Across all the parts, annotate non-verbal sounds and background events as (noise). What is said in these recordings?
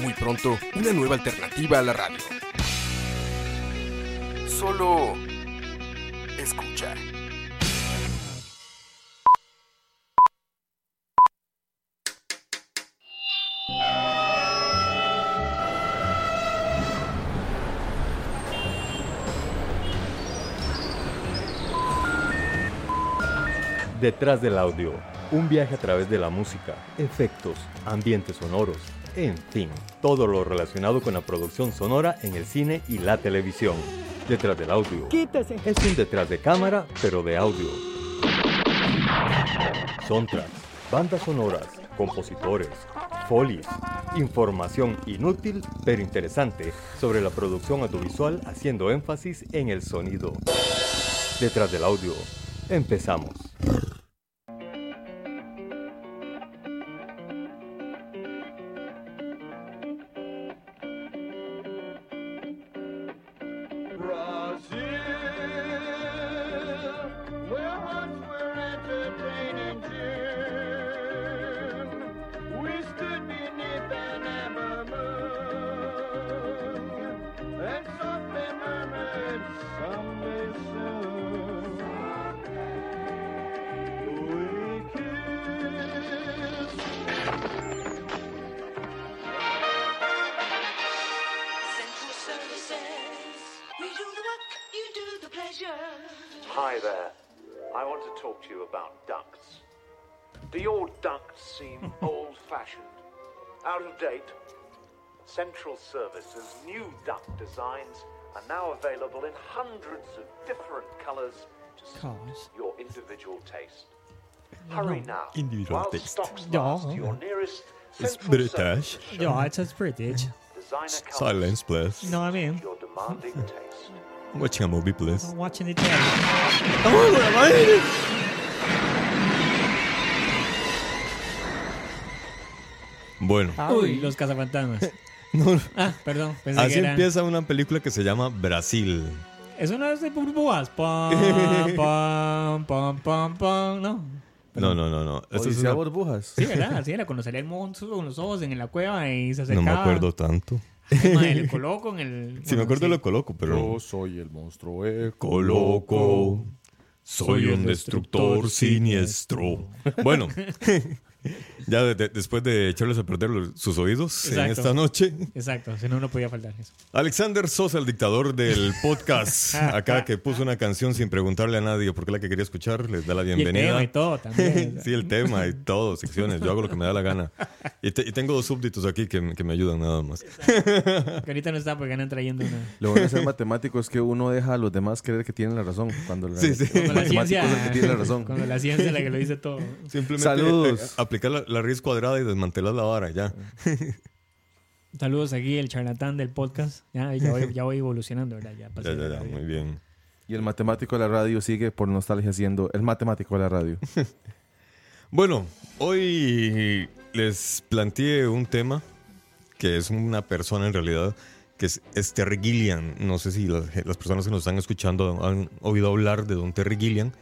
Muy pronto, una nueva alternativa a la radio. Solo escucha. Detrás del audio, un viaje a través de la música, efectos, ambientes sonoros, en fin, todo lo relacionado con la producción sonora en el cine y la televisión. Detrás del audio. Quítese. Es un detrás de cámara, pero de audio. Soundtracks, bandas sonoras, compositores, folies, información inútil pero interesante sobre la producción audiovisual haciendo énfasis en el sonido. Detrás del audio. Empezamos. Designs are now available in hundreds of different colors to suit your individual taste. Hurry now. Individual while taste. stocks Yeah, last to okay. your nearest It's Central British. Services Ja, it says British. designer colors Silence, please. You know what I mean? your demanding taste. I'm watching a movie, please. I'm watching the (laughs) oh, telly. Bueno, Uy, los cazafantasmas. (laughs) no, Ah, perdón. Pensé así que era... empieza una película que se llama Brasil. Es una de esas burbujas. Pam, (laughs) pam, pam, pam, pam. No. No, no, no, no. Esta es una- burbujas. Sí, ¿verdad? (laughs) Así era cuando salía el monstruo con los ojos en la cueva y se No acercaba. me acuerdo tanto. Ay, madre, le coloco en el... Sí, me bueno, acuerdo sí. de lo coloco, pero... soy el monstruo eco. Coloco. Soy un destructor siniestro. Bueno, ya de- de- después de echarles a perder los- sus oídos en Exacto. esta noche, Exacto, si no, no podía faltar eso. Alexander Sosa, el dictador del (laughs) podcast, acá que puso una canción sin preguntarle a nadie por qué la que quería escuchar, les da la Y el bienvenida. tema y todo también. (laughs) sí, el tema y todo, secciones. Yo hago lo que me da la gana. Y, te- y tengo dos súbditos aquí que, que me ayudan nada más. Que ahorita no está porque andan trayendo una... Lo bueno de ser matemático es que uno deja a los demás creer que tienen la razón. Cuando la- Sí, sí. Cuando la ciencia... es el que tiene la razón. (laughs) Cuando la ciencia es la que lo dice todo. Simplemente Saludos. eh, aplicar la, la raíz cuadrada y desmantelar la vara, ya. (laughs) Saludos aquí, el charlatán del podcast. Ya, ya, voy, ya voy evolucionando, ¿verdad? Ya, pasé Ya, ya, muy bien. Y el matemático de la radio sigue por nostalgia siendo el matemático de la radio. (laughs) Bueno, hoy les planteé un tema que es una persona en realidad, que es, es Terry Gilliam. No sé si las, las personas que nos están escuchando han oído hablar de don Terry Gilliam.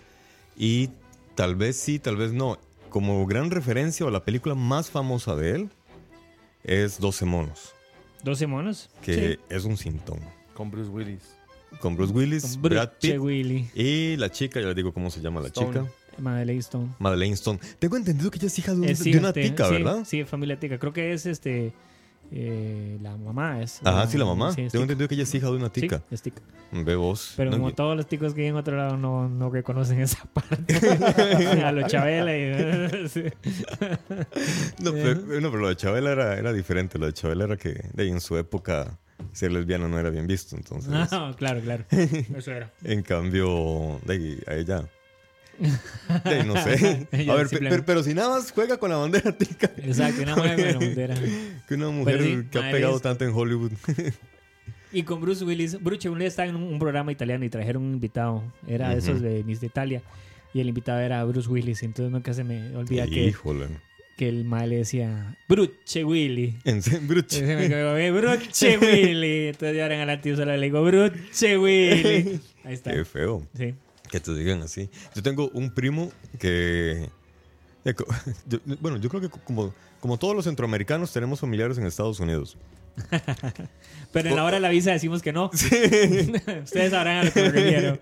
Y tal vez sí, tal vez no. Como gran referencia o la película más famosa de él es 12 monos, 12 monos. que es un sintón. Con Bruce Willis. Con Bruce Willis, Con Brad Bruce Pitt Willy. y la chica, ya les digo cómo se llama la chica, Madeleine Stone. Madeleine Stone. Tengo entendido que ella es hija de, un- Es de hija, una tica, sí, ¿verdad? Sí, familia tica. Creo que es este. Eh, la mamá es. Ajá, sí, la mamá. Sí, Tengo entendido que ella es hija de una Sí, tica. es tica. Ve vos. Pero No, como todos los ticos que hay en otro lado no, no reconocen esa (laughs) parte. (laughs) a los Chabela y. (laughs) sí. no, pero, no, pero lo de Chabela era, era diferente. Lo de Chabela era que de ahí en su época ser lesbiana no era bien visto. Entonces, Ah, claro, claro. Eso era. en cambio, de ahí a ella (laughs) no sé. (laughs) A ver, pero, pero si nada más juega con la bandera tica Exacto, una mujer con la (laughs) bandera. que una mujer sí, que ha pegado es- tanto en Hollywood. Y con Bruce Willis, Bruce Willis estaba en un, programa italiano y trajeron un invitado, era de esos de Miss de Italia, y el invitado era Bruce Willis, entonces nunca se me olvida que, Híjole. que el mal le decía, Bruce Willy. En Bruce. Entonces me quedo, "Eh, Bruce Willy. Entonces yo ahora en adelante yo solo le digo, Bruce Willy. Ahí está. Qué feo Sí. Que te digan así. Yo tengo un primo que. eh, (laughs) yo- bueno, yo creo que como, como todos los centroamericanos tenemos familiares en Estados Unidos. (laughs) Pero en la hora de la visa decimos que no. (laughs) Ustedes sabrán a lo que me refiero.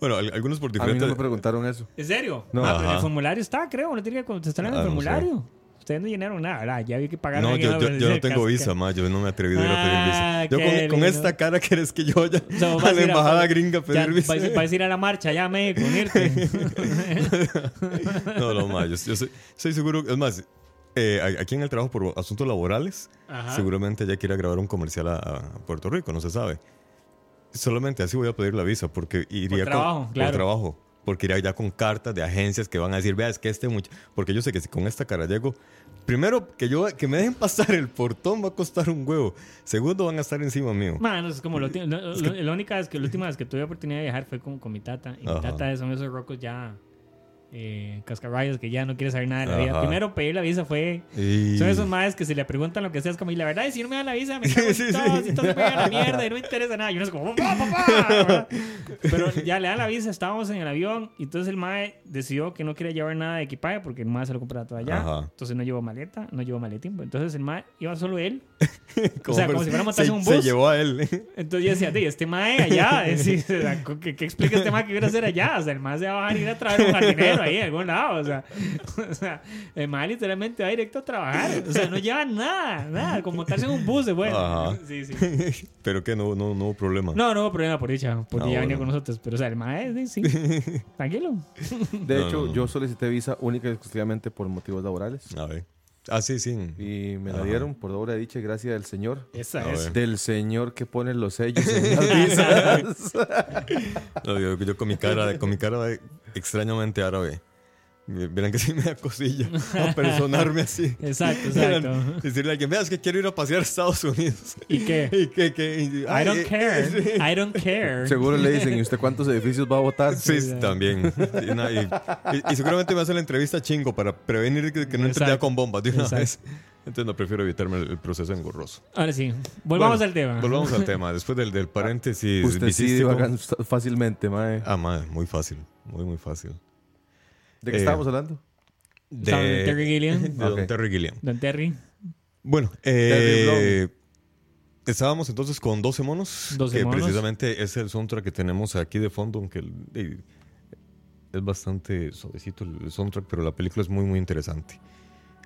Bueno, al- algunos por A mí no diferentes. me preguntaron eso. ¿En serio? No. Ah, pero en Ajá. el formulario está, creo. No tenía que contestar en el Ah, no sé. Ustedes no llenaron nada, ¿verdad? Ya vi que pagaron. No, yo, yo, yo no tengo visa, ma. Yo no me he atrevido a ir a Ah, pedir visa. Yo con, esta cara quieres que yo vaya O sea, vos a la embajada gringa a ya, pedir visa. Vais, vais a ir a la marcha ya a México, unirte. (laughs) No, no, ma. Yo, yo soy, soy seguro. Es más, eh, aquí en el trabajo por asuntos laborales, Ajá. seguramente ella quiere grabar un comercial a, a Puerto Rico, no se sabe. Solamente así voy a pedir la visa, porque iría trabajo, con, claro. por trabajo. Porque iría ya con cartas de agencias que van a decir, vea, es que este mucho. Porque yo sé que si con esta cara llego, primero que yo que me dejen (laughs) pasar el portón va a costar un huevo. Segundo, van a estar encima mío. Mano, es como lo, ulti- lo- lo- la única vez que la última vez que tuve oportunidad de viajar fue con, con mi tata. Y mi tata son esos rocos ya eh, cascarrayos que ya no quiere saber nada de la vida. Ajá. Primero pedir la visa fue Y- Son esos madres que si le preguntan lo que sea, es como, y la verdad, es si no me dan la visa, me (laughs) cago en Sí, sí, todo, sí. si todo se me va a la mierda y no me interesa nada. Y uno es como, papá, papá. (laughs) Pero ya le dan la visa, estábamos en el avión, y entonces el mae decidió que no quería llevar nada de equipaje porque el mae se lo compraba todo allá. Ajá. Entonces no llevó maleta, no llevó maletín. pues. Entonces el mae iba solo él. (laughs) o sea, como si fuera a montarse se, un se bus. llevó a él. Entonces yo decía, "Di, este mae allá, sea, ¿qué, qué explica este mae que a hacer allá? O sea, el mae se va a ir a traer un jardinero ahí en algún lado. O sea, (laughs) o sea, el mae literalmente va directo a trabajar. O sea, no lleva nada, nada, como montarse en un bus de bueno. Ajá. (laughs) Sí, sí. (laughs) Pero que no, no, no hubo problema. No, no hubo problema por dicha, porque Ah, ya venía bueno. con nosotros. Pero, o sea, el mae, sí, sí. Tranquilo. De No, hecho, no, no. yo solicité visa única y exclusivamente por motivos laborales. A ver. Ah, sí, sí. Y me la Ajá. dieron por obra de dicha y gracia del Señor. Esa es. Del Señor que pone los sellos en las visas. No, yo, yo con mi cara, con mi cara de extrañamente árabe. Verán que (laughs) sí me da cosilla (laughs) apersonarme así. Exacto, (laughs) exacto. Decirle a alguien, veas que quiero ir a pasear a Estados Unidos. ¿Y qué? Y que, que, y- I ay, don't eh, care. sí. I don't care. Seguro le dicen, ¿y usted cuántos edificios va a votar? Sí, también. Y, no, y- y- y seguramente me hace la entrevista chingo para prevenir que, que no entre ya con bombas de una Exacto. vez. Entonces no prefiero evitarme el, proceso engorroso. Ahora sí, volvamos Bueno, al tema. Volvamos al tema. Después del, del paréntesis Usted sí fácilmente, mae. Ah, madre, muy fácil. Muy, muy fácil. ¿De qué Eh, estábamos hablando? De, de Terry Gilliam. (laughs) de Don Ok. Terry Gilliam. Don Terry. Bueno, eh, estábamos entonces con 12 monos. 12 que monos. precisamente es el soundtrack que tenemos aquí de fondo, aunque el- es bastante suavecito el soundtrack, pero la película es muy, muy interesante.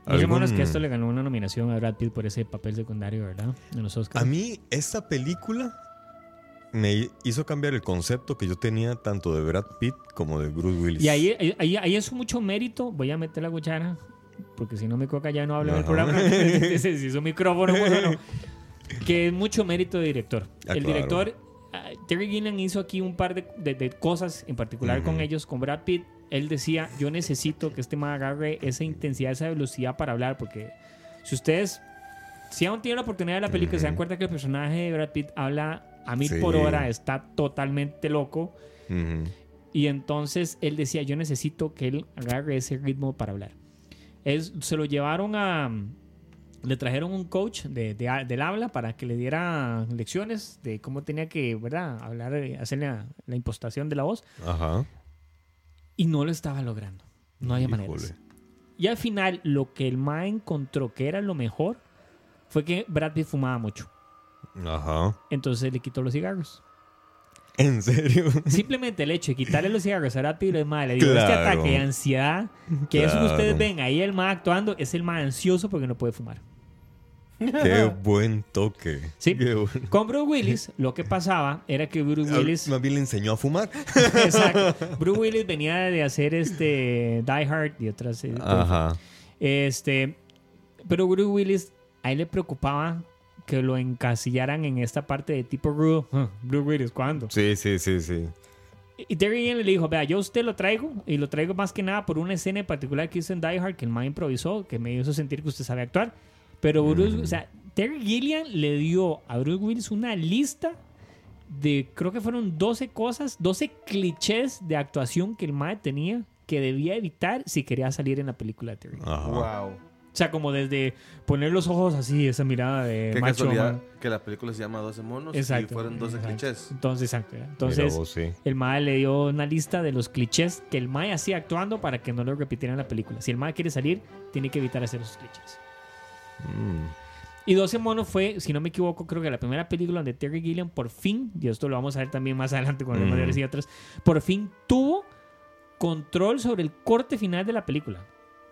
¿Algún- Monos que esto le ganó una nominación a Brad Pitt por ese papel secundario, ¿verdad? En los Oscars. A mí, esta película me hizo cambiar el concepto que yo tenía tanto de Brad Pitt como de Bruce Willis. Y ahí, ahí, ahí, es mucho mérito. Voy a meter la cuchara, porque si no mi coca ya no habla en el Ajá. programa. (laughs) (laughs) si es un micrófono, bueno, no. Que es mucho mérito de director. Ah, el claro. director, ah, Terry Gilliam hizo aquí un par de, de- de cosas, en particular con ellos, con Brad Pitt. Él decía, yo necesito que este man agarre esa intensidad, esa velocidad para hablar, porque si ustedes, si aún tienen la oportunidad de la película, se dan cuenta que el personaje de Brad Pitt habla a mil Sí. por hora, está totalmente loco. Y entonces él decía, yo necesito que él agarre ese ritmo para hablar. Es, se lo llevaron a... Le trajeron un coach de, de- del habla para que le diera lecciones de cómo tenía que, ¿verdad? Hablar, eh, hacer la, la impostación de la voz. Ajá. Y no lo estaba logrando. No había Híjole. maneras. Y al final, lo que el Ma encontró que era lo mejor fue que Brad Pitt fumaba mucho. Ajá. Entonces le quitó los cigarros. ¿En serio? (laughs) Simplemente el hecho de quitarle los cigarros a Brad Pitt es mal. Le digo, este Claro. ataque de ansiedad, que eso que Claro. ustedes ven ahí el más actuando, es el más ansioso porque no puede fumar. Qué (laughs) buen toque. Sí. Buen- Con Bruce Willis, lo que pasaba era que Bruce Willis. Más bien le enseñó a fumar. (laughs) exacto. Bruce Willis venía de hacer este Die Hard y otras. eh, Ajá. Este. Pero Bruce Willis, a él le preocupaba que lo encasillaran en esta parte de tipo Bruce. Bruce Willis, ¿cuándo? Sí, sí, sí, sí. Y Terry Gilliam le dijo, vea, yo a usted lo traigo, y lo traigo más que nada por una escena en particular que hizo en Die Hard, que el man improvisó, que me hizo sentir que usted sabe actuar. Pero Bruce, o sea, Terry Gilliam le dio a Bruce Willis una lista de, creo que fueron 12 cosas, 12 clichés de actuación que el man tenía que debía evitar si quería salir en la película de Terry. Wow. O sea, como desde poner los ojos así, esa mirada de Qué macho. casualidad man. que la película se llama 12 monos Exacto. y fueron 12 exacto. clichés. Entonces, exacto. Entonces, vos, sí. el mae le dio una lista de los clichés que el mae hacía actuando para que no lo repitieran en la película. Si el mae quiere salir, tiene que evitar hacer esos clichés. Mm. Y 12 monos fue, si no me equivoco, creo que la primera película donde Terry Gilliam por fin, y esto lo vamos a ver también más (laughs) adelante con los Mm. mayores y otras, por fin tuvo control sobre el corte final de la película.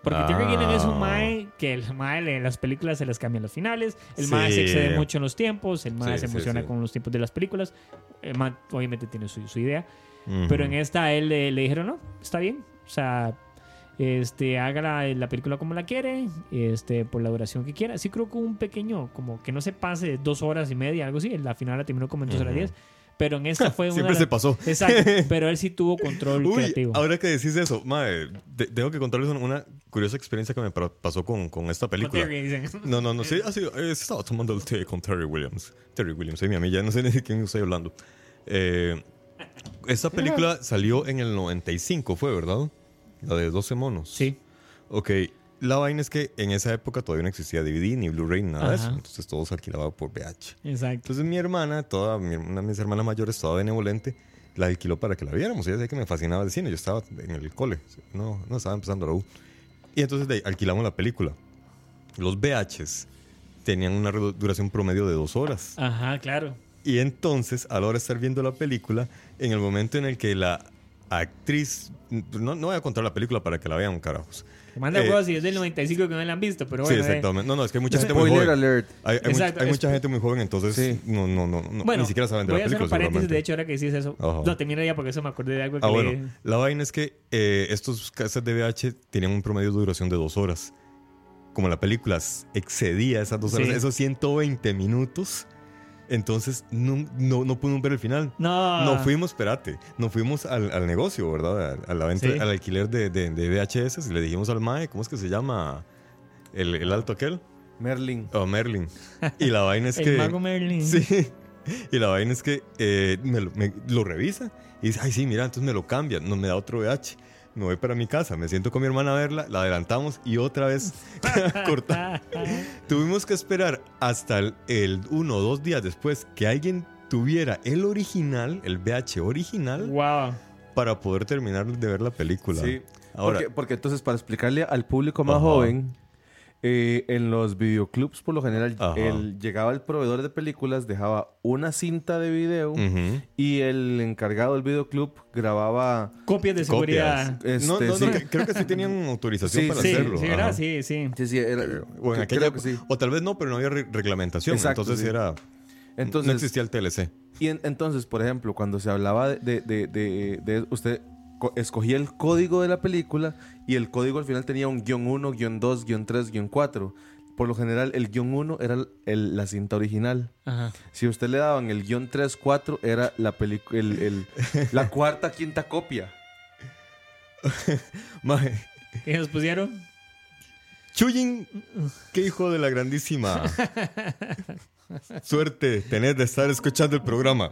Porque Terry Ah. Gilliam es un mae que el mae en las películas se les cambian los finales, el mae se Sí. excede mucho en los tiempos, el mae Sí, se sí, emociona sí. con los tiempos de las películas, el mae obviamente tiene su, su idea, Ujú. pero en esta a él le, le dijeron, no, está bien. O sea, este, haga la, la película como la quiere, este, por la duración que quiera. Sí creo que un pequeño, como que no se pase de dos horas y media, algo así. La final la terminó como en dos horas Ujú. diez. Pero en esta fue (laughs) una... Siempre se pasó. (laughs) Exacto. Pero él sí tuvo (laughs) control Uy, creativo. ahora que decís eso, madre, tengo que contarles una, una curiosa experiencia que me pasó con, con esta Con película. Terry, dicen. No, no, no, sí, así, eh, estaba tomando el té con Terry Williams. Terry Williams, mi amiga, no sé ni de quién estoy hablando. Eh, esta película salió en el 95, fue, ¿verdad? La de 12 monos. Sí. Ok, la vaina es que en esa época todavía no existía DVD ni Blu-ray, ni nada de eso. Ajá. Entonces todo se alquilaba por VH. Exacto. Entonces mi hermana, toda, mi- una de mis hermanas mayores, toda benevolente, la alquiló para que la viéramos. Ella decía que me fascinaba el cine. Yo estaba en el cole. No, no estaba empezando la U. Y entonces de alquilamos la película. Los VHs tenían una duración promedio de dos horas. Ajá, claro. Y entonces, a la hora de estar viendo la película, en el momento en el que la actriz... No, no voy a contar la película para que la vean, carajos. Manda Eh, huevos si es del 95 que no la han visto, pero Sí, bueno. eh. exactamente. No, no, es que hay mucha gente muy joven. alert. Hay, hay mucha- Exacto, hay mucha gente muy joven, entonces Sí. no, no, no, no, Bueno, ni siquiera saben de voy la a hacer película. un paréntesis, de hecho, ahora que dices eso. Ajá. No, termina ya porque eso me acordé de algo que Ah, leí. bueno. La vaina es que eh, estos cassettes de VH tenían un promedio de duración de dos horas. Como la película excedía esas dos horas, Sí. esos 120 minutos, entonces no, no, no pudimos ver el final. No. No fuimos, espérate, no fuimos al, al negocio, ¿verdad? A, a la venta, Sí. al alquiler de, de, de VHS y le dijimos al MAE, ¿cómo es que se llama? El, el alto aquel. Merlin. O Merlin. Y la vaina es (laughs) El que... mago Merlin. (laughs) Sí. Y la vaina es que eh, me, lo, me- lo revisa y dice, ay, sí, mira, entonces me lo cambia, no me da otro VH. Me voy para mi casa, me siento con mi hermana a verla, la adelantamos y otra vez (laughs) corta. (laughs) Tuvimos que esperar hasta el, el uno o dos días después que alguien tuviera el original, el VH original, wow. para poder terminar de ver la película. Sí. Ahora, porque, porque entonces, para explicarle al público más Ajá. joven, eh, en los videoclubs, por lo general, el- llegaba el proveedor de películas, dejaba una cinta de video y el encargado del videoclub grababa. Copias de seguridad. Este, no, no, no, sí. que- creo que sí tenían (laughs) autorización Sí, para Sí, hacerlo. sí, ajá. Sí, sí. Sí, sí, era- O, en cre- aquella- creo que sí. o tal vez no, pero no había re- reglamentación. Exacto, entonces sí. era. Entonces, no existía el TLC. Y en- entonces, por ejemplo, cuando se hablaba de, de- de- de- de- usted co- escogía el código de la película y el código al final tenía un guion 1, guion 2, guion 3, guion 4. Por lo general, el guion 1 era el- el- la cinta original. Ajá. Si a usted le daban el guion 3, 4, era la, el- el- la (laughs) cuarta, quinta copia. (laughs) ¿Qué nos pusieron? Chuyin, qué hijo de la grandísima (laughs) suerte tenés de estar escuchando el programa.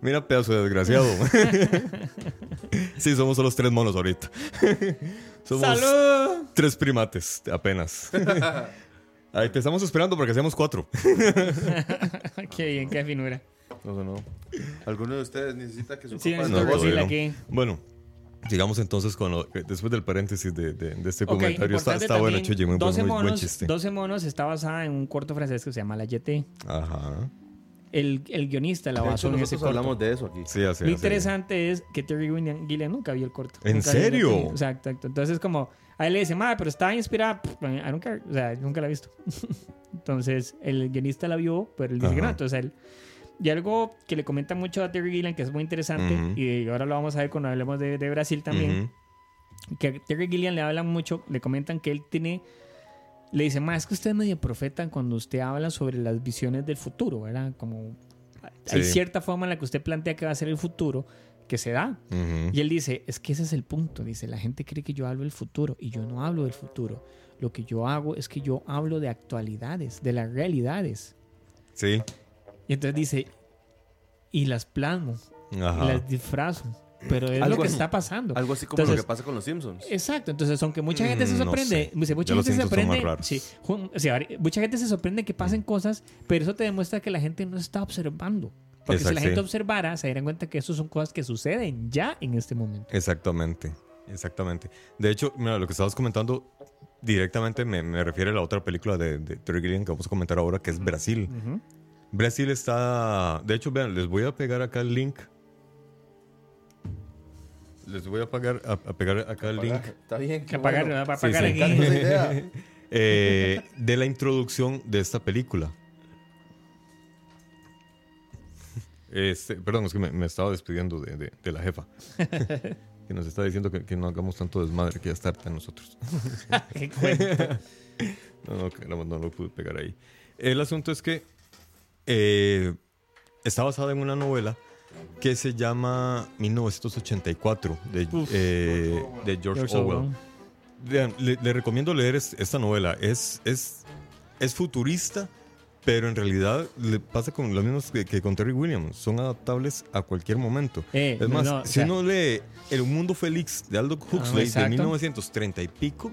Mira, pedazo de desgraciado. (laughs) sí, somos solo tres monos ahorita. somos ¡Salud! tres primates, apenas. Ahí te estamos esperando porque hacemos cuatro. (laughs) qué bien, qué finura. No, no, no. ¿Alguno de ustedes necesita que su Sí, No, aquí. Bueno, sigamos entonces con lo, después del paréntesis de, de- de este Ok, comentario. Está, está bueno, también, Chuyin, muy, buen- 12 muy buen monos, chiste. 12 monos está basada en un corto francés que se llama La Jetée. Ajá. El, el guionista la basó en ese nosotros corto. hablamos de eso aquí. Sí, así Lo así. interesante es que Terry Gilliam nunca vio el corto. ¿En serio? Exacto, exacto. Entonces, como, a él le dice, madre, pero estaba inspirada. I don't care. O sea, nunca la he visto. (laughs) Entonces, el guionista la vio, pero él dice que no. Ajá. Entonces, él. Y algo que le comenta mucho a Terry Gilliam, que es muy interesante, y ahora lo vamos a ver cuando hablemos de, de Brasil también, que a Terry Gilliam le hablan mucho, le comentan que él tiene. Le dice, más es que usted es medio profeta cuando usted habla sobre las visiones del futuro, ¿verdad? Como hay cierta forma en la que usted plantea que va a ser el futuro que se da. Y él dice, es que ese es el punto. Dice, la gente cree que yo hablo del futuro y yo no hablo del futuro. Lo que yo hago es que yo hablo de actualidades, de las realidades. Sí. Y entonces dice, y las plasmo, y las disfrazo. Pero es Algo lo que así- está pasando. Algo así como lo que pasa con los Simpsons. Exacto, entonces aunque mucha gente se Mm, no sorprende, sé. dice, mucha gente se sorprende, raros. sí, jun- o sea, vari- mucha gente se sorprende que pasen cosas, pero eso te demuestra que la gente no está observando. Porque si Exacto, la gente sí. observara, se darían cuenta que eso son cosas que suceden ya en este momento. Exactamente, exactamente. De hecho, mira, lo que estabas comentando directamente me, me refiere a la otra película de, de Terry Gilliam que vamos a comentar ahora, que es Brasil. Brasil está... De hecho, vean, les voy a pegar acá el link. Les voy a, pagar, a, a pegar acá el link Está bien. Que. Para Sí, apagar sí. aquí. Idea. (laughs) eh, de la introducción de esta película. Este, perdón, es que me, me estaba despidiendo de, de- de la jefa. (laughs) que nos está diciendo que, que no hagamos tanto desmadre, que ya está harta nosotros. (laughs) Qué cuento. No, no, no, no lo pude pegar ahí. El asunto es que eh, está basada en una novela que se llama 1984 de, eh, de George, George Orwell. Orwell. Vean, le, le recomiendo leer es- esta novela. Es, es, es futurista, pero en realidad le pasa con lo mismo que, que con Terry Williams. Son adaptables a cualquier momento. Eh, es más, no, o si sea- uno lee El Mundo Félix de Aldous Huxley de exacto. 1930 y pico.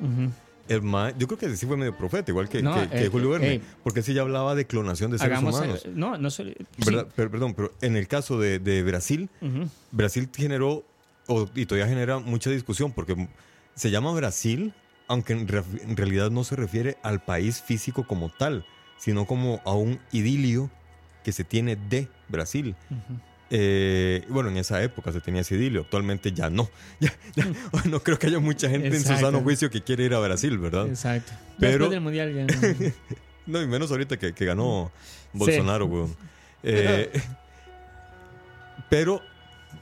El ma- yo creo que sí fue medio profeta, igual que, No, que- que eh, Julio Verne, eh, porque ese ya hablaba de clonación de seres humanos. no, no solo- sí. ¿Verdad? Per- perdón, pero en el caso de, de Brasil. Brasil generó, o- y todavía genera mucha discusión, porque se llama Brasil, aunque en, re- en realidad no se refiere al país físico como tal, sino como a un idilio que se tiene de Brasil. Eh, bueno, en esa época se tenía ese idilio, actualmente ya no. (laughs) Ya, ya- (laughs) no creo que haya mucha gente en su sano juicio que quiere ir a Brasil, ¿verdad? Exacto. Pero- Después del mundial ya no- (laughs) No, y menos ahorita que, que ganó Bolsonaro, weón. Eh, pero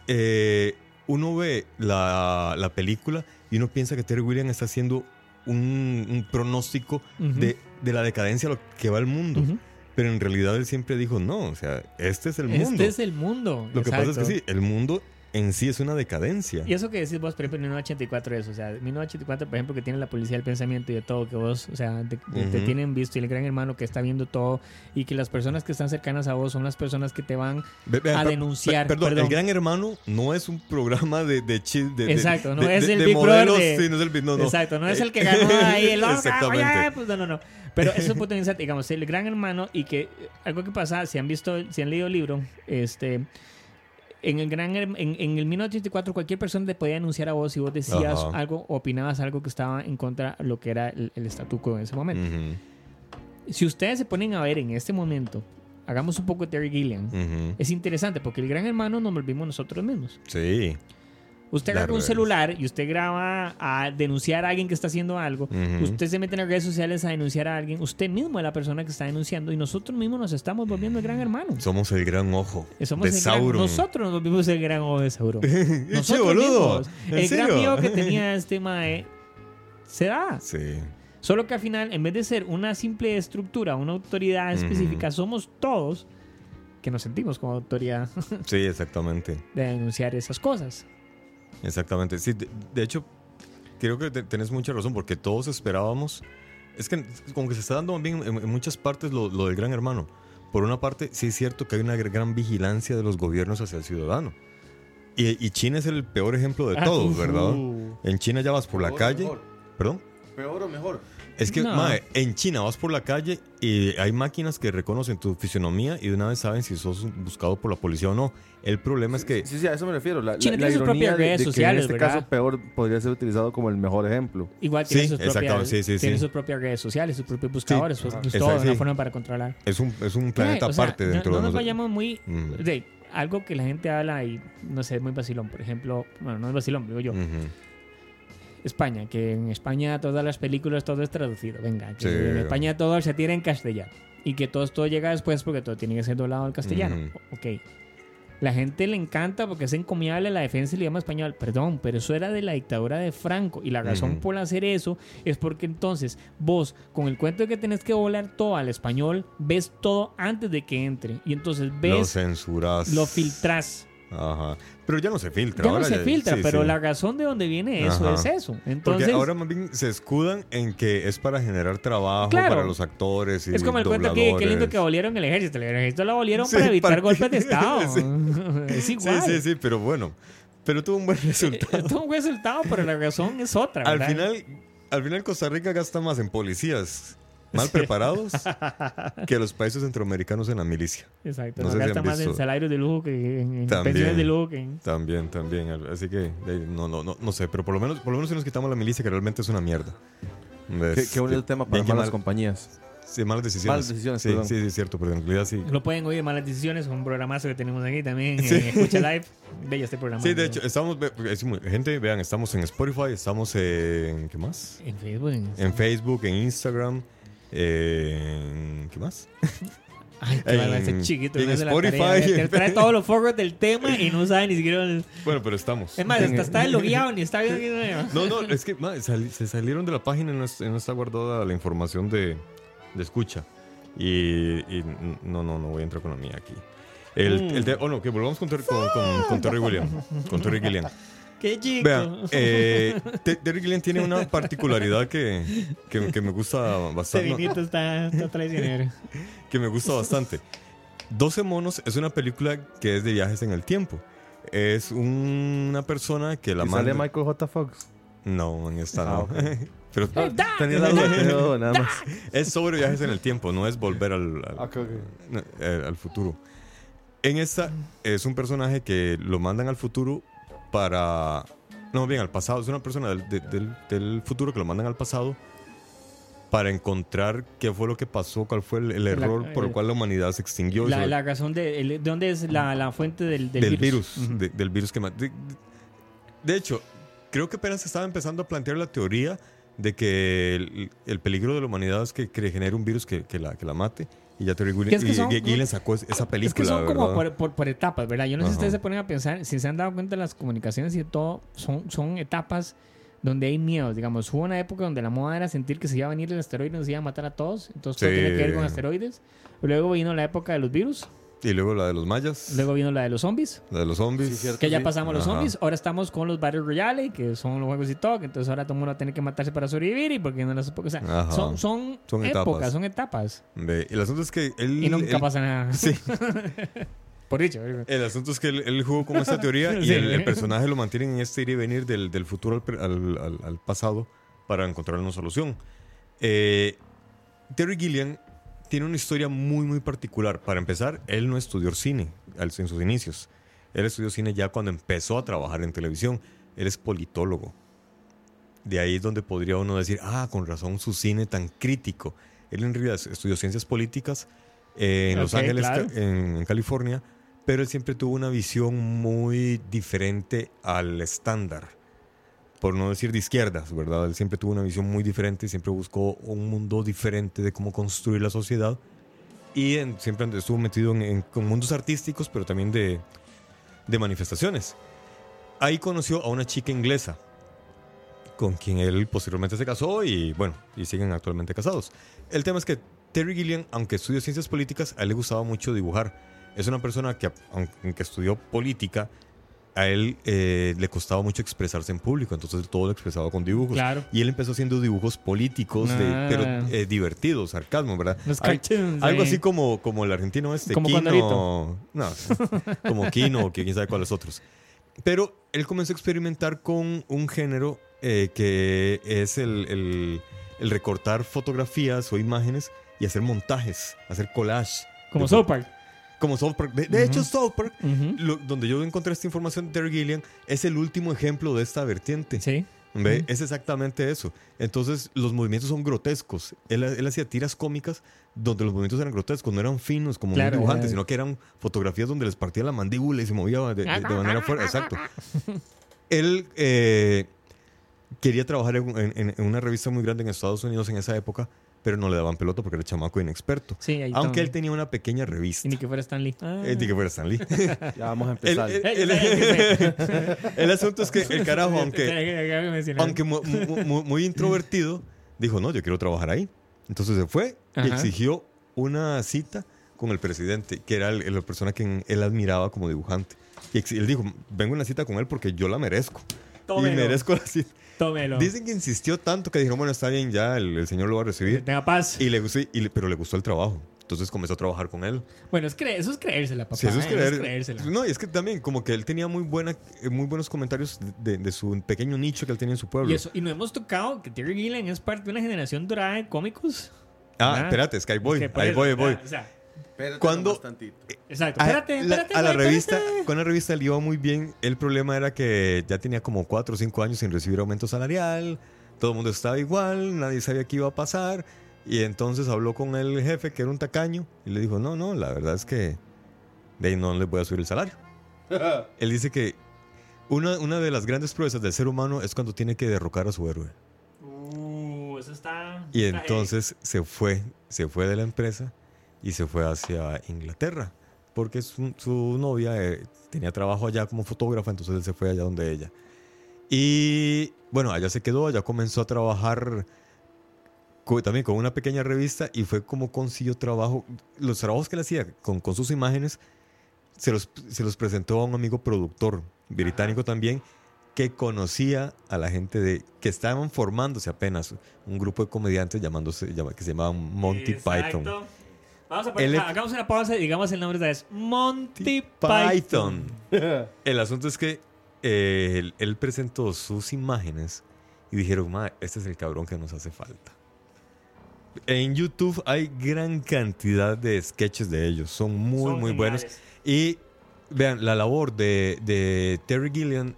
eh, uno ve la, la película y uno piensa que Terry Williams está haciendo un, un pronóstico de, de la decadencia a lo que va el mundo. Ujú. Pero en realidad él siempre dijo, no, o sea, este es el mundo. Este es el mundo. Lo que pasa es exacto. que sí, el mundo en sí es una decadencia. Y eso que decís vos, por ejemplo, en 1984 eso, o sea, 1984, por ejemplo, que tiene la policía del pensamiento y de todo, que vos, o sea, te, te- te Ujú. tienen visto y el gran hermano que está viendo todo y que las personas que están cercanas a vos son las personas que te van Ve- vean, a denunciar, per- perdón, perdón. el Gran Hermano no es un programa de de, de- Exacto, no de- es el Big Brother modelos, sí, no es el Big- no, no. Exacto, no es el que ganó ahí el (laughs) Exactamente. "Oye, pues, no, no, no. Pero eso es interesante, digamos, el gran hermano y que eh, algo que pasa, si han visto, si han leído el libro, este en el gran en, en el 1984 cualquier persona te podía denunciar a vos si vos decías Ajá. algo o opinabas algo que estaba en contra de lo que era el, el statu quo en ese momento. Si ustedes se ponen a ver en este momento, hagamos un poco de Terry Gilliam. ujú. Es interesante porque el gran hermano nos volvimos nosotros mismos. Sí. Usted agarra un celular y usted graba a denunciar a alguien que está haciendo algo. Usted se mete en las redes sociales a denunciar a alguien. Usted mismo es la persona que está denunciando y nosotros mismos nos estamos volviendo el gran hermano. Somos el gran ojo Somos de el gran- nosotros nos volvimos el gran ojo de Sauron. (laughs) Che, nosotros boludo. mismos. ¿En El gran miedo que tenía (laughs) este mae se da. Sí. Solo que al final, en vez de ser una simple estructura, una autoridad específica, somos todos que nos sentimos como autoridad (laughs) Sí, exactamente. de denunciar esas cosas. Exactamente. Sí, de, de hecho, creo que te- tenés mucha razón porque todos esperábamos. Es que como que se está dando bien en, en muchas partes lo, lo del gran hermano. Por una parte, sí es cierto que hay una gran vigilancia de los gobiernos hacia el ciudadano. Y, y China es el peor ejemplo de Ah, todos, ujú. ¿verdad? En China ya vas por la calle. mejor. ¿Perdón? Peor o mejor. Es que, No. mae, en China vas por la calle y hay máquinas que reconocen tu fisionomía y de una vez saben si sos buscado por la policía o no. El problema es que Sí, sí, a eso me refiero. La, China la- tiene la sus propias de- redes de que sociales, en este ¿verdad? caso peor podría ser utilizado como el mejor ejemplo. Igual tiene Sí, sus propias, sí, sí, tiene sí. sus propias redes sociales, sus propios buscadores, sus- pues, Exacto, todo, una forma para controlar. es un, es un planeta o sea, aparte no- dentro no, de nos nosotros. vayamos muy Mm. de algo que la gente habla y no sé, es muy vacilón. Por ejemplo, bueno, no es vacilón, digo yo. Ujú. España, que en España todas las películas todo es traducido. Venga, que Sí. en España todo se tira en castellano. Y que todo esto llega después porque todo tiene que ser doblado al castellano. Ujú. Ok. La gente le encanta porque es encomiable la defensa del idioma español. Perdón, pero eso era de la dictadura de Franco. Y la razón Ujú. por hacer eso es porque entonces vos, con el cuento de que tenés que volar todo al español, ves todo antes de que entre. Y entonces Lo ves, censuras. lo filtrás. Ajá. Pero ya no se filtra. Ya no ahora se filtra, sí, pero sí. la razón de donde viene eso Ajá. es eso. Porque Entonces, ahora más bien se escudan en que es para generar trabajo Claro. para los actores y es como el cuento que, qué lindo que abolieron el ejército. El ejército lo abolieron Sí, para evitar para- golpes de (laughs) Estado. Sí. (laughs) es Sí, igual. sí, sí, pero bueno. Pero tuvo un buen resultado. Esto es un buen resultado, pero la razón es otra. al final, al final Costa Rica gasta más en policías mal preparados (laughs) que los países centroamericanos en la milicia. Exacto. no nos sé si gasta han más en salarios de lujo que en, en También. pensiones de lujo que en- También, también. Así que no, no, no, no sé, pero por lo menos, por lo menos si nos quitamos la milicia, que realmente es una mierda. Qué, Es- qué bonito el tema para malas mal- compañías. Sí, malas decisiones. Malas decisiones, Sí, perdón. sí, sí, es cierto, pero en realidad sí. Lo pueden oír Malas Decisiones, un programazo que tenemos aquí también. Sí. eh, Escucha Live. Bello este programa. Sí, de hecho, estamos, gente, vean, estamos en Spotify, estamos en, ¿qué más? En Facebook. en- En Facebook, en Instagram, en, ¿qué más? (laughs) Ay, qué ese chiquito. en Spotify. tarea. (laughs) Trae todos los forwards del tema y no sabe ni siquiera. el- Bueno, pero estamos. Es más, hasta está logueado ni está viendo. (laughs) No, no, es que ma, sali- se salieron de la página y no, no está guardada la información de, de escucha. Y, y no, no, no voy a entrar con la mía aquí. El, el de- oh, no, que volvamos con, Ter- con, con- con Terry William. Con Terry Gilliam. Qué chico. Vean, (laughs) eh, Te- Terry Gilliam tiene una particularidad que, que, que me gusta Este bastante. vinito está, está traicionero. (laughs) que me gusta bastante. 12 monos es una película que es de viajes en el tiempo. Es una persona que la ¿Y sale. Michael J. Fox? No, en esta Ah, no. Pero nada más. es sobre viajes en el tiempo, no es volver al, no, eh, al futuro. En esta es un personaje que lo mandan al futuro para... No, bien, al pasado. Es una persona del, de- del- del futuro que lo mandan al pasado para encontrar qué fue lo que pasó, cuál fue el, el error por el el- cual la humanidad se extinguió. La, razón de, el- de dónde es la, la fuente del, del, del, virus, de- del virus que de, de- hecho, creo que apenas se estaba empezando a plantear la teoría de que el, el peligro de la humanidad es que, que genere un virus que, que la, que la mate. Y ya Terry Gilliam, es que y son- G- Gilliam sacó es- esa película. Es que son como por, por- por etapas, ¿verdad? Yo no sé si Ajá. ustedes se ponen a pensar, si se han dado cuenta las comunicaciones y todo, son, son etapas donde hay miedos. Digamos, hubo una época donde la moda era sentir que se iba a venir el asteroide y nos iba a matar a todos. Entonces todo Sí. tiene que ver con asteroides. Luego vino la época de los virus. Y luego la de los mayas, Luego vino la de los zombies. la de los zombies. Sí, cierto. Que ya Sí. pasamos los Ajá. zombies. Ahora estamos con los Battle Royale, que son los juegos y todo. Entonces ahora todo el mundo va a tener que matarse para sobrevivir. Y porque no las o sea, son, son, Son épocas, etapas. son etapas. El asunto es que él. Y nunca él- pasa nada. Sí. (laughs) Por dicho. El asunto es que él, él jugó con esta teoría y (laughs) Sí. el, el personaje lo mantienen en este ir y venir del, del futuro al, al- al- al pasado para encontrar una solución. Eh, Terry Gilliam tiene una historia muy, muy particular. Para empezar, él no estudió cine en sus inicios. Él estudió cine ya cuando empezó a trabajar en televisión. Él es politólogo. De ahí es donde podría uno decir, ah, con razón su cine tan crítico. Él en realidad estudió ciencias políticas eh, en Los Ángeles, claro. ca- en, en California, pero él siempre tuvo una visión muy diferente al estándar. Por no decir de izquierdas, ¿verdad? Él siempre tuvo una visión muy diferente, siempre buscó un mundo diferente de cómo construir la sociedad. Y en- siempre estuvo metido en, en- con mundos artísticos, pero también de, de manifestaciones. Ahí conoció a una chica inglesa, con quien él posteriormente se casó y bueno, y siguen actualmente casados. El tema es que Terry Gilliam, aunque estudió ciencias políticas, a él le gustaba mucho dibujar. Es una persona que, aunque estudió política, a él eh, le costaba mucho expresarse en público, entonces todo lo expresaba con dibujos. Claro. Y él empezó haciendo dibujos políticos, de- Ah. pero eh, divertidos, sarcasmo, ¿verdad? Los Al- cartoons, algo así como, como el argentino este, Como Kino. No, (laughs) como Kino, o quién sabe cuáles otros. Pero él comenzó a experimentar con un género eh, que es el, el- el recortar fotografías o imágenes y hacer montajes, hacer collage. Como South Park. Como South Park. De, de hecho, South Park, lo- donde yo encontré esta información de Terry Gilliam, es el último ejemplo de esta vertiente. Sí. ¿Ve? Es exactamente eso. Entonces, los movimientos son grotescos. Él, él hacía tiras cómicas donde los movimientos eran grotescos, no eran finos como Claro, un dibujante, sino que eran fotografías donde les partía la mandíbula y se movía de, de- de manera fuerte. Exacto. (laughs) Él eh, quería trabajar en, en- en una revista muy grande en Estados Unidos en esa época, pero no le daban pelota porque era chamaco inexperto. Sí, ahí Aunque está. él tenía una pequeña revista. Y ni que fuera Stan Lee. Ah. Eh, ni que fuera Stan Lee. (laughs) Ya vamos a el, empezar. el- el- (laughs) el asunto es que el carajo, (laughs) aunque, aunque mu- mu- mu- muy, introvertido, dijo, no, yo quiero trabajar ahí. Entonces se fue y Ajá. exigió una cita con el presidente, que era el- la persona que él admiraba como dibujante. Y él dijo, vengo a una cita con él porque yo la merezco. Tómelo. Y merezco la cita. Tómelo. Dicen que insistió tanto que dijeron, bueno, está bien, ya el, el señor lo va a recibir. Tenga paz. Y le gustó, y le- pero le gustó el trabajo. Entonces comenzó a trabajar con él. Bueno, es eso es creérsela, papá. Sí, eso es creérsela. No, y es que también, como que él tenía muy, buena, eh, muy buenos comentarios de, de su pequeño nicho que él tenía en su pueblo. Y, eso, y no hemos tocado que Terry Gilliam es parte de una generación dorada de cómicos. ah, ¿verdad? espérate, es que ahí voy, ahí voy. O sea, Cuando- exacto. A, Espérate, la, espérate. a la güey, revista, espérate. con la revista le iba muy bien. El problema era que ya tenía como 4 o 5 años sin recibir aumento salarial. Todo el mundo estaba igual, nadie sabía qué iba a pasar. Y entonces habló con el jefe, que era un tacaño, y le dijo, no, no, la verdad es que de ahí no le voy a subir el salario. (laughs) Él dice que una, una de las grandes proezas del ser humano es cuando tiene que derrocar a su héroe. Uh, eso está. Y entonces se fue, se fue de la empresa y se fue hacia Inglaterra, porque su, su novia eh, tenía trabajo allá como fotógrafa, entonces él se fue allá donde ella. Y bueno, allá se quedó, allá comenzó a trabajar co- también con una pequeña revista y fue como consiguió trabajo. Los trabajos que él hacía con, con sus imágenes se los, se los presentó a un amigo productor británico también que conocía a la gente de que estaban formándose apenas un grupo de comediantes llamándose que se llamaban Monty Exacto. Python. Vamos a poner, Él- hagamos una pausa y digamos el nombre de vez. Monty Python. Python. (laughs) El asunto es que eh, él, él presentó sus imágenes y dijeron, "Ma, este es el cabrón que nos hace falta. En YouTube hay gran cantidad de sketches de ellos, son muy, Son muy buenos. geniales. Y vean, la labor de, de Terry Gilliam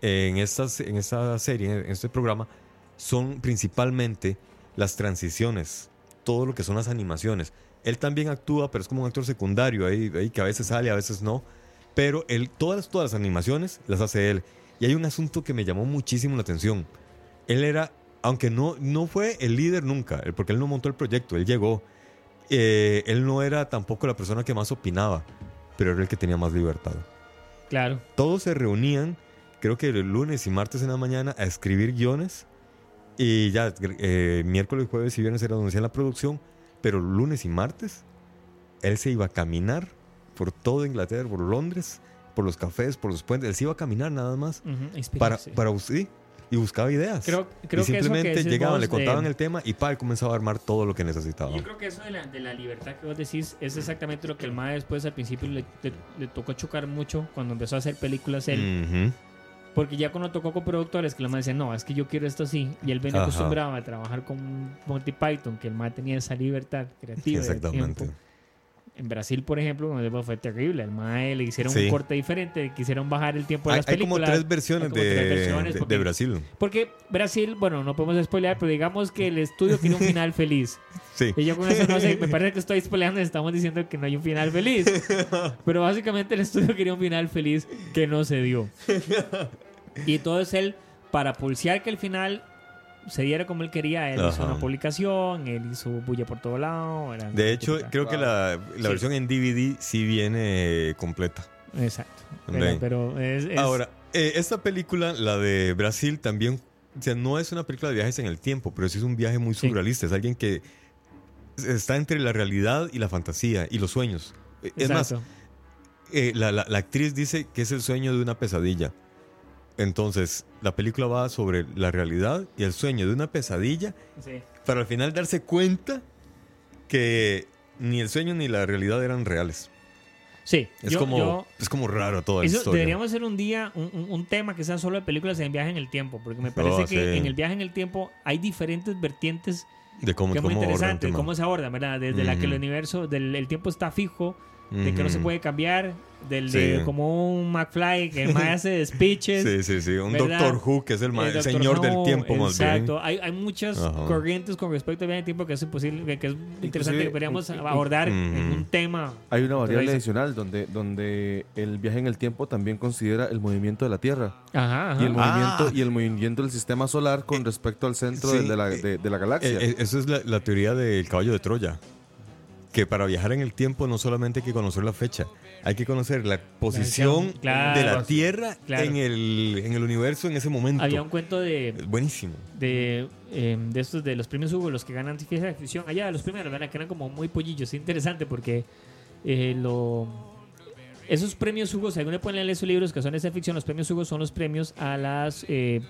en, estas, en esta serie, en este programa, son principalmente las transiciones, todo lo que son las animaciones. Él también actúa, pero es como un actor secundario, ahí, ahí que a veces sale, a veces no. Pero él, todas, todas las animaciones las hace él. Y hay un asunto que me llamó muchísimo la atención. Él era, aunque no, no fue el líder nunca, porque él no montó el proyecto, él llegó. eh, él no era tampoco la persona que más opinaba, pero era el que tenía más libertad. Claro. Todos se reunían, creo que el lunes y martes en la mañana, a escribir guiones. Y ya, eh, miércoles, jueves y viernes era donde hacían la producción. Pero lunes y martes, él se iba a caminar por toda Inglaterra, por Londres, por los cafés, por los puentes. Él se iba a caminar nada más Ujú, para, inspirarse. para sí, y buscaba ideas. Creo- creo y que eso que simplemente decís llegaban, le contaban de- el tema y pa, él comenzaba a armar todo lo que necesitaba. Yo creo que eso de la, de la libertad que vos decís es exactamente lo que el MAE después al principio le, le- le tocó chocar mucho cuando empezó a hacer películas él. Ujú. Porque ya cuando tocó con productores que el MAE decía, no, es que yo quiero esto así. Y él venía acostumbrado a trabajar con Monty Python, que el MAE tenía esa libertad creativa. de Exactamente. tiempo. En Brasil, por ejemplo, donde fue terrible. El MAE le hicieron Sí. un corte diferente, quisieron bajar el tiempo de Hay, las hay como películas. tres versiones, como de, tres versiones, de- porque- de Brasil. Porque Brasil, bueno, no podemos spoilear, pero digamos que el estudio tiene un final feliz. (laughs) Sí. Y yo con eso no sé, me parece que estoy spoileando y estamos diciendo que no hay un final feliz. (laughs) Pero básicamente el estudio quería un final feliz que no se dio. (laughs) Y todo es él para pulsear que el final se diera como él quería. Él hizo una publicación, él hizo bulla por todo lado. era De hecho, típica. creo que la, la Sí. versión en DVD sí viene completa. Exacto. Pero, pero es, es- Ahora, eh, esta película, la de Brasil, también, o sea, no es una película de viajes en el tiempo, pero sí es un viaje muy Sí. surrealista. Es alguien que está entre la realidad y la fantasía y los sueños. Eh, Es más, eh, la- la actriz dice que es el sueño de una pesadilla. Entonces, la película va sobre la realidad y el sueño de una pesadilla Sí. para al final darse cuenta que ni el sueño ni la realidad eran reales. Sí, Es, yo- como, yo- es como raro toda la Eso historia. deberíamos hacer un día un, un- un tema que sea solo de películas en viaje en el tiempo, porque me parece Oh, que sí. en el viaje en el tiempo hay diferentes vertientes de cómo, que es muy interesante, de cómo se aborda, ¿verdad? Desde la que el universo, del el tiempo está fijo, de que no se puede cambiar, del de como un McFly que más hace (laughs) speeches. Sí, sí, sí. Un ¿verdad? Doctor Who que es el, señor del tiempo más bien. Exacto. Hay, hay muchas corrientes con respecto al viaje en el tiempo que es imposible, que, que es interesante que podríamos abordar en un tema. Hay una variable adicional donde, donde el viaje en el tiempo también considera el movimiento de la Tierra Ajá, ajá. y el, Ah. movimiento, y el movimiento del sistema solar con respecto al centro sí, de, la, eh, de- de la galaxia. Eh, eh, eso es la, la teoría del caballo de Troya. Que para viajar en el tiempo no solamente hay que conocer la fecha, hay que conocer la posición Claro. de la Tierra Claro. en, el, en el universo en ese momento. Había un cuento de, buenísimo. de, eh, de estos de los premios Hugo, los que ganan ciencia ficción, allá los primeros, ¿verdad? Que eran como muy pollillos. Es interesante porque eh, lo Esos premios Hugo, si alguno le pueden leer esos libros que son de ciencia ficción, los premios Hugo son los premios a las eh,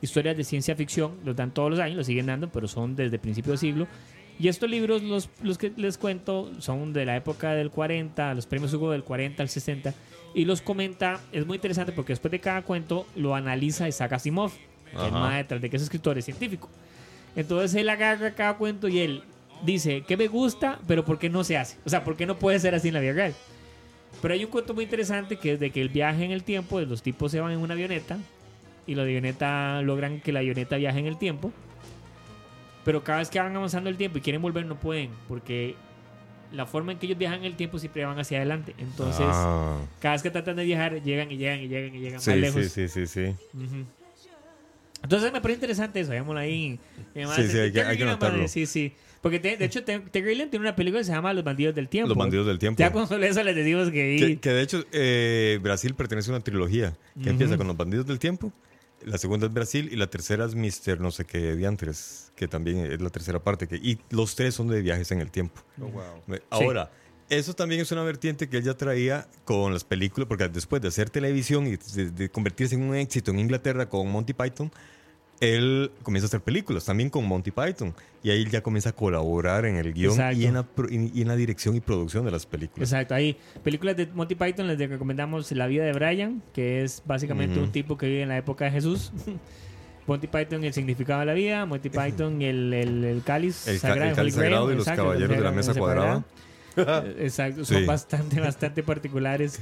historias de ciencia ficción. Los dan todos los años, los siguen dando, pero son desde principio de siglo. Y estos libros, los, los que les cuento, son de la época del 40, los premios Hugo del 40 al 60. Y los comenta, es muy interesante porque después de cada cuento lo analiza Isaac Asimov, el Ajá. más detrás de que es escritor, es científico. Entonces él agarra cada cuento y él dice que me gusta, pero ¿por qué no se hace? O sea, ¿por qué no puede ser así en la vida real? Pero hay un cuento muy interesante que es de que el viaje en el tiempo, los tipos se van en una avioneta y la avioneta logran que la avioneta viaje en el tiempo. Pero cada vez que van avanzando el tiempo y quieren volver no pueden porque la forma en que ellos viajan el tiempo siempre van hacia adelante. Entonces, Ah, cada vez que tratan de viajar llegan y llegan y llegan y llegan sí, más lejos. sí, sí, sí, sí. Ujú. Entonces me parece interesante eso, veámoslo ahí. Sí, sí, hay que- hay que notarlo. madre, Sí, sí. Porque te- de hecho, Te- Terry Gilliam tiene una película que se llama Los Bandidos del Tiempo. Los bandidos del tiempo. Ya con solo eso les decimos que... Que, que de hecho, eh, Brasil pertenece a una trilogía que Ujú. empieza con los bandidos del tiempo. La segunda es Brasil y la tercera es Mister no sé qué diantres, que también es la tercera parte. Que, y los tres son de viajes en el tiempo. Me- Ahora, eso también es una vertiente que él ya traía con las películas, porque después de hacer televisión y de, de convertirse en un éxito en Inglaterra con Monty Python, él comienza a hacer películas también con Monty Python. Y ahí ya comienza a colaborar en el guion y en, la, y- en la dirección y producción de las películas. Exacto, ahí películas de Monty Python les recomendamos La vida de Brian, que es básicamente un tipo que vive en la época de Jesús. (laughs) Monty Python, el significado de la vida. Monty Python, el, el, el cáliz El sagrado. el cáliz sagrado y los exacto, caballeros de la mesa cuadrada. (laughs) Exacto, son Sí. bastante, bastante particulares.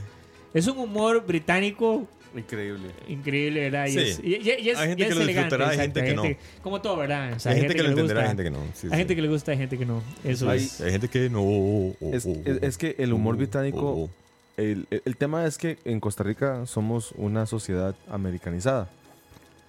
Es un humor británico Increíble. increíble, ¿verdad? Y Sí. es, y- y- y es- Hay gente y es que lo elegante, disfrutará, hay gente que no. Como todo, ¿verdad? O sea, hay gente que lo le entenderá, hay gente que no. Sí, Hay sí. gente que le gusta, hay gente que no. Eso Hay- es. Hay gente que no. oh, oh, Es, oh, es- es que el humor oh, británico, oh, oh. el, el- el tema es que en Costa Rica somos una sociedad americanizada.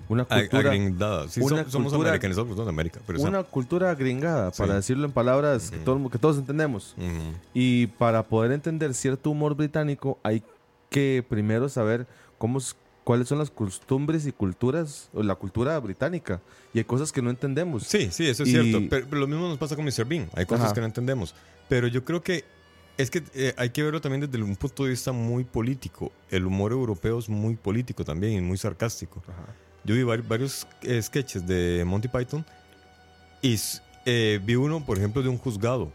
Una cultura, agrindada. Sí, una som- somos cultura- americanizados, de América. Pero una cultura gringada, para Sí. decirlo en palabras que, Ujú. todo- que todos entendemos. esa- Ujú. Y para poder entender cierto humor británico hay que primero saber cómo es- cuáles son las costumbres y culturas, o la cultura británica. Y hay cosas que no entendemos. Sí, sí, eso es Y- cierto. Pero, pero lo mismo nos pasa con Mr. Bean. Hay cosas Ajá. que no entendemos. Pero yo creo que es que eh, hay que verlo también desde un punto de vista muy político. El humor europeo es muy político también y muy sarcástico. Ajá. Yo vi vari- varios eh, sketches de Monty Python y eh, vi uno, por ejemplo, de un juzgado.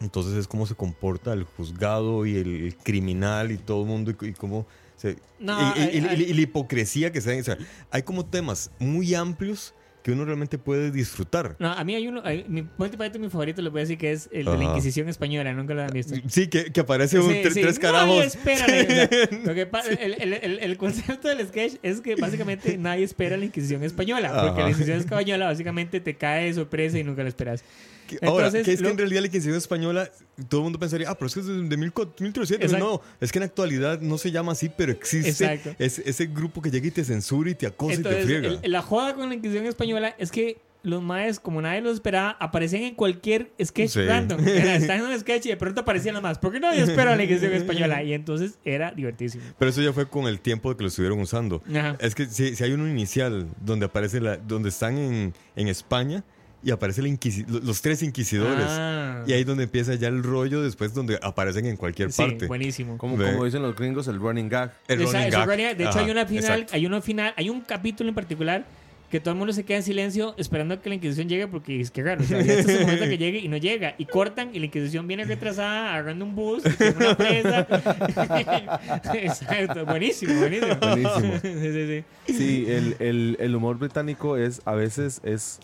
Entonces es cómo se comporta el juzgado y el criminal y todo el mundo y, y cómo se... No, y, y- hay- y- hay- y la hipocresía que se. O sea, hay como temas muy amplios que uno realmente puede disfrutar. No, a mí hay uno, hay- mi mi favorito, les voy a decir que es el de la Ajá. Inquisición Española, nunca lo han visto. Sí, que, que aparece un Sí, tre- sí. tres Nadie carajos. espera la- o sea, (laughs) lo que el, el- el- el concepto del sketch es que básicamente (laughs) nadie espera la Inquisición Española, porque Ajá. la Inquisición Española básicamente te cae de sorpresa y nunca lo esperas. Que- Ahora, Entonces, que es que en realidad la Inquisición española, todo el mundo pensaría, ah, pero es que es de, de 1300. Exacto. No, es que en actualidad no se llama así, pero existe es- ese grupo que llega y te censura y te acosa y te friega. el- la joda con la Inquisición Española es que los maes, como nadie los esperaba, aparecen en cualquier sketch Sí. random. Era, (laughs) Están en un sketch y de pronto aparecían los más. ¿Por qué nadie espera la Inquisición Española? Y entonces era divertísimo. Pero eso ya fue con el tiempo que lo estuvieron usando. Ajá. Es que si, si hay uno inicial donde aparece la, donde están en, en España y aparece los tres inquisidores. Ah. Y ahí donde empieza ya el rollo después donde aparecen en cualquier Sí, parte. buenísimo. Como, como dicen los gringos, el running gag. El Esa- running gag. running. De hecho, Ajá, hay una final, exacto. hay una final, hay un capítulo en particular que todo el mundo se queda en silencio esperando a que la Inquisición llegue porque es que raro. O sea, este es el momento que llegue y no llega. Y cortan y la Inquisición viene retrasada agarrando un bus una presa. (laughs) Exacto, buenísimo, buenísimo. Buenísimo. (laughs) sí, sí, sí. Sí, el, el- el humor británico es, a veces es,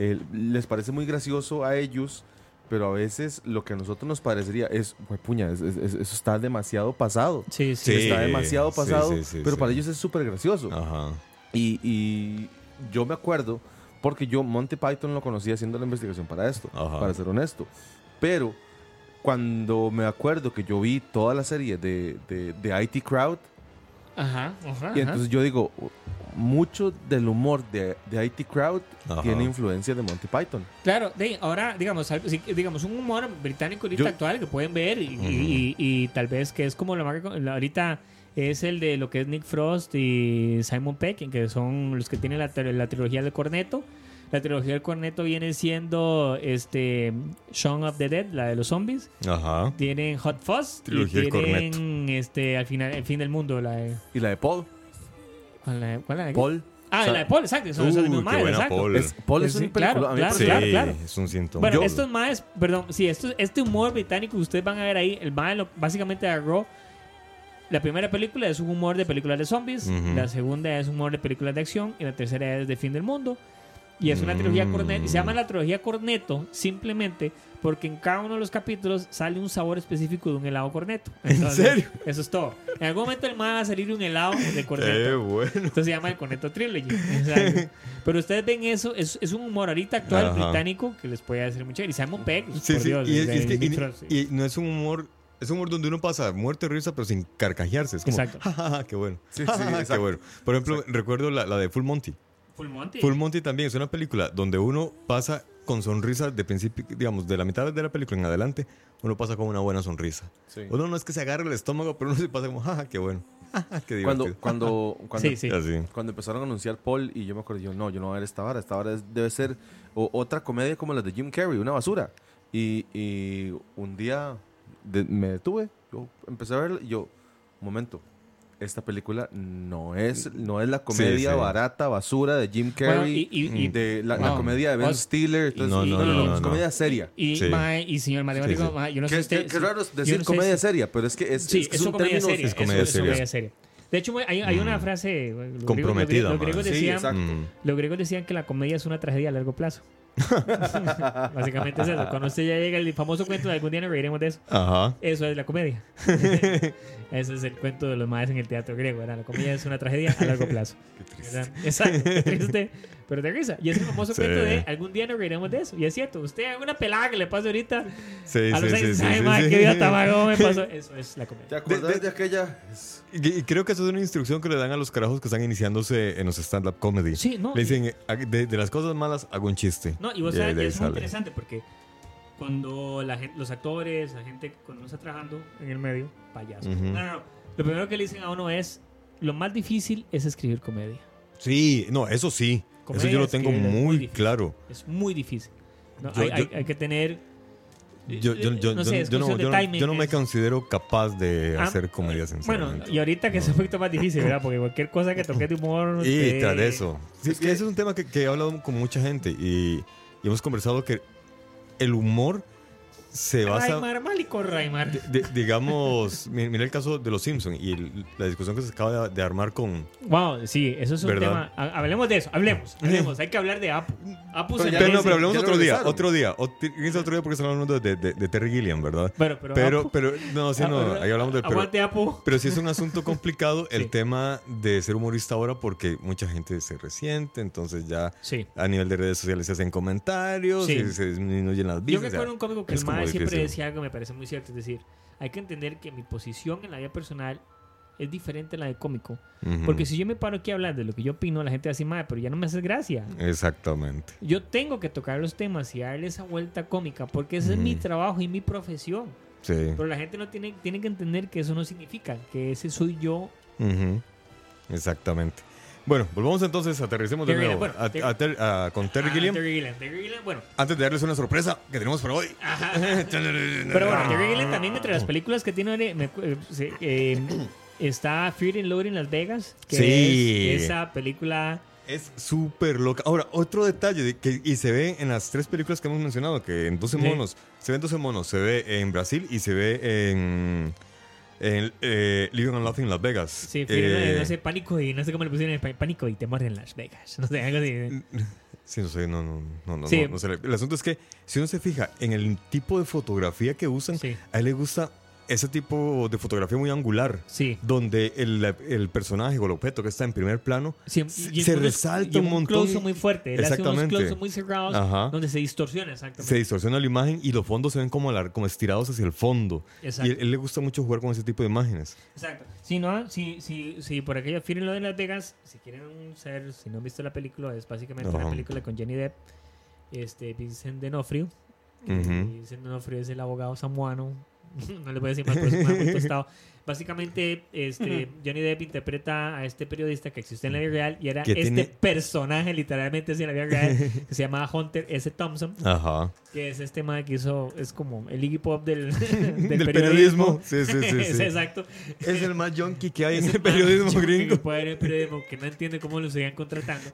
el- les parece muy gracioso a ellos, pero a veces lo que a nosotros nos parecería es, "Jue puña, es- es- es- eso está demasiado pasado. Sí, sí. Sí. está demasiado sí, pasado, sí, sí, pero sí. para ellos es súper gracioso. Ajá. Y, y yo me acuerdo, porque yo Monty Python lo conocí haciendo la investigación para esto, Ajá. para ser honesto. Pero cuando me acuerdo que yo vi toda la serie de, de, de IT Crowd, Ajá, ajá. y ajá. entonces yo digo, mucho del humor de, de IT Crowd Ajá. tiene influencia de Monty Python. Claro, de, ahora, digamos, digamos, un humor británico ahorita Yo- actual que pueden ver y, y- y- y tal vez que es como lo más reco- la- ahorita es el de lo que es Nick Frost y Simon Peck, que son los que tienen la, la trilogía del corneto. La trilogía del corneto viene siendo este Shaun of the Dead, la de los zombies. Ajá. Tienen Hot Fuzz Trilogía y tienen este al final el fin del mundo, la de Y la de Paul. ¿cuál la, cuál la de- Paul. Ah, O sea, la de Paul, exacto, son esos Uy, mismos maes, exacto. Paul. Es, Paul es película. claro, a mí me claro, claro, es un síntoma. Bueno, Yo- estos maes, perdón, sí, esto, este humor británico que ustedes van a ver ahí, el mae lo- básicamente agarró. La primera película es un humor de películas de zombies, la segunda es humor de películas de acción y la tercera es de fin del mundo. Y es una trilogía Mm. corneto, y se llama la trilogía corneto simplemente porque en cada uno de los capítulos sale un sabor específico de un helado corneto. Entonces, serio? Eso es todo. En algún momento el mae va a salir un helado de Qué corneto. bueno. Entonces se llama el Corneto Trilogy. Exacto. (laughs) Pero ustedes ven eso, es, es un humor ahorita actual Ajá. británico que les puede hacer mucho. Y Simon Pegg, Sí, por sí, Dios. y, y es que- y- no es un humor, es un humor donde uno pasa muerte y risa, pero sin carcajearse. Es como, Exacto. "Ja, ja, ja, qué bueno. Sí, sí, ja, ja, qué exacto. bueno. Por ejemplo, recuerdo la, la de Full Monty. Full Monty. Full Monty también es una película donde uno pasa con sonrisa de principio, digamos, de la mitad de la película en adelante, uno pasa con una buena sonrisa. Sí. Uno no es que se agarre el estómago, pero uno se pasa como, jaja, qué bueno. Qué Cuando, divertido. cuando, cuando, (laughs) Sí, sí. Cuando empezaron a anunciar Paul y yo me acuerdo, yo no, yo no voy a ver esta vara, esta vara es- debe ser o- otra comedia como la de Jim Carrey, una basura. Y, y un día de- me detuve, yo empecé a verla y yo, un momento, esta película no es, no es la comedia sí. barata, basura de Jim Bueno, Carrey, y, y, y, de la, comedia de Ben Stiller, entonces, No, no, no, no, no, es no. comedia seria. y, Sí. y señor matemático, Sí, sí. mae, yo no sé Qué, usted. qué- qué raro es yo decir no comedia seria, pero es que es, Sí, es, que es un comedia término- seria. es comedia es seria. comedia seria. De hecho, hay, hay una Mm. frase. los griegos- Comprometida, Los, griegos decían. Mm. los griegos decían que la comedia es una tragedia a largo plazo. (laughs) Básicamente es eso. Cuando usted ya llega el famoso cuento de algún día nos reiremos de eso. Ajá. Eso es la comedia. (laughs) Ese es el cuento de los maestros en el teatro griego. ¿verdad? La comedia es una tragedia a largo plazo. (laughs) ¿verdad? Exacto. qué triste, pero de risa. Y es el famoso Sí. cuento de algún día nos reiremos de eso. Y es cierto. Usted alguna pelada que le pase ahorita Sí, a los sí, seis sí, "Ay, sí. qué vida tan vago me (laughs) pasó. Eso es la ¿Te comedia. acordás De- de, de- aquella? Y, creo que eso es una instrucción que le dan a los carajos que están iniciándose en los stand-up comedy. Sí, no. Le dicen, "Ah, de, de las cosas malas hago un chiste. No, y vos Y sabes que es muy sale. interesante porque cuando la gente, los actores, la gente cuando uno está trabajando en el medio, payasos. Ujú. No, no, no. Lo primero que le dicen a uno es, lo más difícil es escribir comedia. Sí, no, eso sí. Eso yo lo tengo muy, difícil. claro. Es muy difícil. ¿no? Yo- hay, yo- hay- hay que tener... Yo, no sé, yo me considero capaz de Ah, hacer comedia Bueno, sinceramente. y ahorita que es un poquito más difícil, ¿verdad? Porque cualquier cosa que toque de humor... (laughs) Y tras eso. Sí, es que ese es un tema que, que he hablado con mucha gente y, y hemos conversado que el humor se basa. Raimar, Malico Raimar. de- de- digamos, (laughs) mi- mira el caso de los Simpsons y el- la discusión que se acaba de, de armar con. Wow, sí, eso es un ¿Verdad? tema... ha- Hablemos de eso, hablemos, hablemos. Hay que hablar de Apu. Apu Pero se ya- Pero no, pero hablemos otro día, otro día. ot- fíjense otro día porque estamos hablando de, de- de Terry Gilliam, ¿verdad? Pero, pero, Pero, Apu- pero, no, sí, no, Ah, ahí hablamos de. Pero, Apu. pero sí es un asunto complicado el (laughs) Sí. tema de ser humorista ahora porque mucha gente se resiente, entonces ya Sí. a nivel de redes sociales se hacen comentarios Sí. y se disminuyen las Yo vistas. o sea, recuerdo un cómico que el siempre decía algo que me parece muy cierto. Es decir, hay que entender que mi posición en la vida personal es diferente a la de cómico. Porque si yo me paro aquí a hablar de lo que yo opino, la gente va a decir, mae, pero ya no me hace gracia. Exactamente. Yo tengo que tocar los temas y darle esa vuelta cómica porque ese es mi trabajo y mi profesión. Sí. Pero la gente no tiene, tiene que entender que eso no significa que ese soy yo. Exactamente. Bueno, volvamos entonces, aterricemos de Terry nuevo Gilliam, bueno, a- Terry- a Ter- a- con Terry Ah, Gilliam. Terry Gilliam. Terry Gilliam, bueno. Antes de darles una sorpresa que tenemos para hoy. (laughs) Pero bueno, Terry Gilliam también entre las películas que tiene me eh, eh, está Fear and Loathing en Las Vegas, que Sí. es esa película Es súper loca. Ahora, otro detalle de que, y se ve en las tres películas que hemos mencionado, que en 12 Sí. monos, se ve en 12 monos, se ve en Brasil y se ve en, en eh, Living and Laughing Las Vegas. Sí, Eh, no sé, pánico y no sé cómo le pusieron en pánico y temor en Las Vegas. No sé, algo así. Sí, no sé, no, no, no, no, Sí. no, no sé. El asunto es que si uno se fija en el tipo de fotografía que usan, Sí. a él le gusta ese tipo de fotografía muy angular, Sí. donde el, el personaje o el objeto que está en primer plano Sí, se, se resalta y un montón. close muy fuerte. Él hace unos Exactamente. muy cerrados Ajá. donde se distorsiona Se exactamente. distorsiona la imagen y los fondos se ven como, alar- como estirados hacia el fondo. Exacto. Y él, él le gusta mucho jugar con ese tipo de imágenes. Exacto. Si no, si, si, si por aquello Fear and Loathing en Las Vegas, si quieren ser, si no han visto la película, es básicamente una Ajá. película con Johnny Depp, este, Vincent D'Onofrio. que Ujú. Vincent D'Onofrio es el abogado samuano (laughs) no le voy a decir mal, pero es un mae muy tostado. Básicamente, este, Johnny Depp interpreta a este periodista que existe en la vida real y era Que este tiene- personaje, literalmente, así en la vida real, (laughs) que se llamaba Hunter S. Thompson, Ajá. que es este mae que hizo, es como el Iggy Pop del, (laughs) del, Del periodismo. periodismo. Sí, sí, sí, (laughs) Es sí. exacto. Es el más junkie que hay en el el periodismo que gringo. puede haber en periodismo que no entiende cómo lo seguían contratando.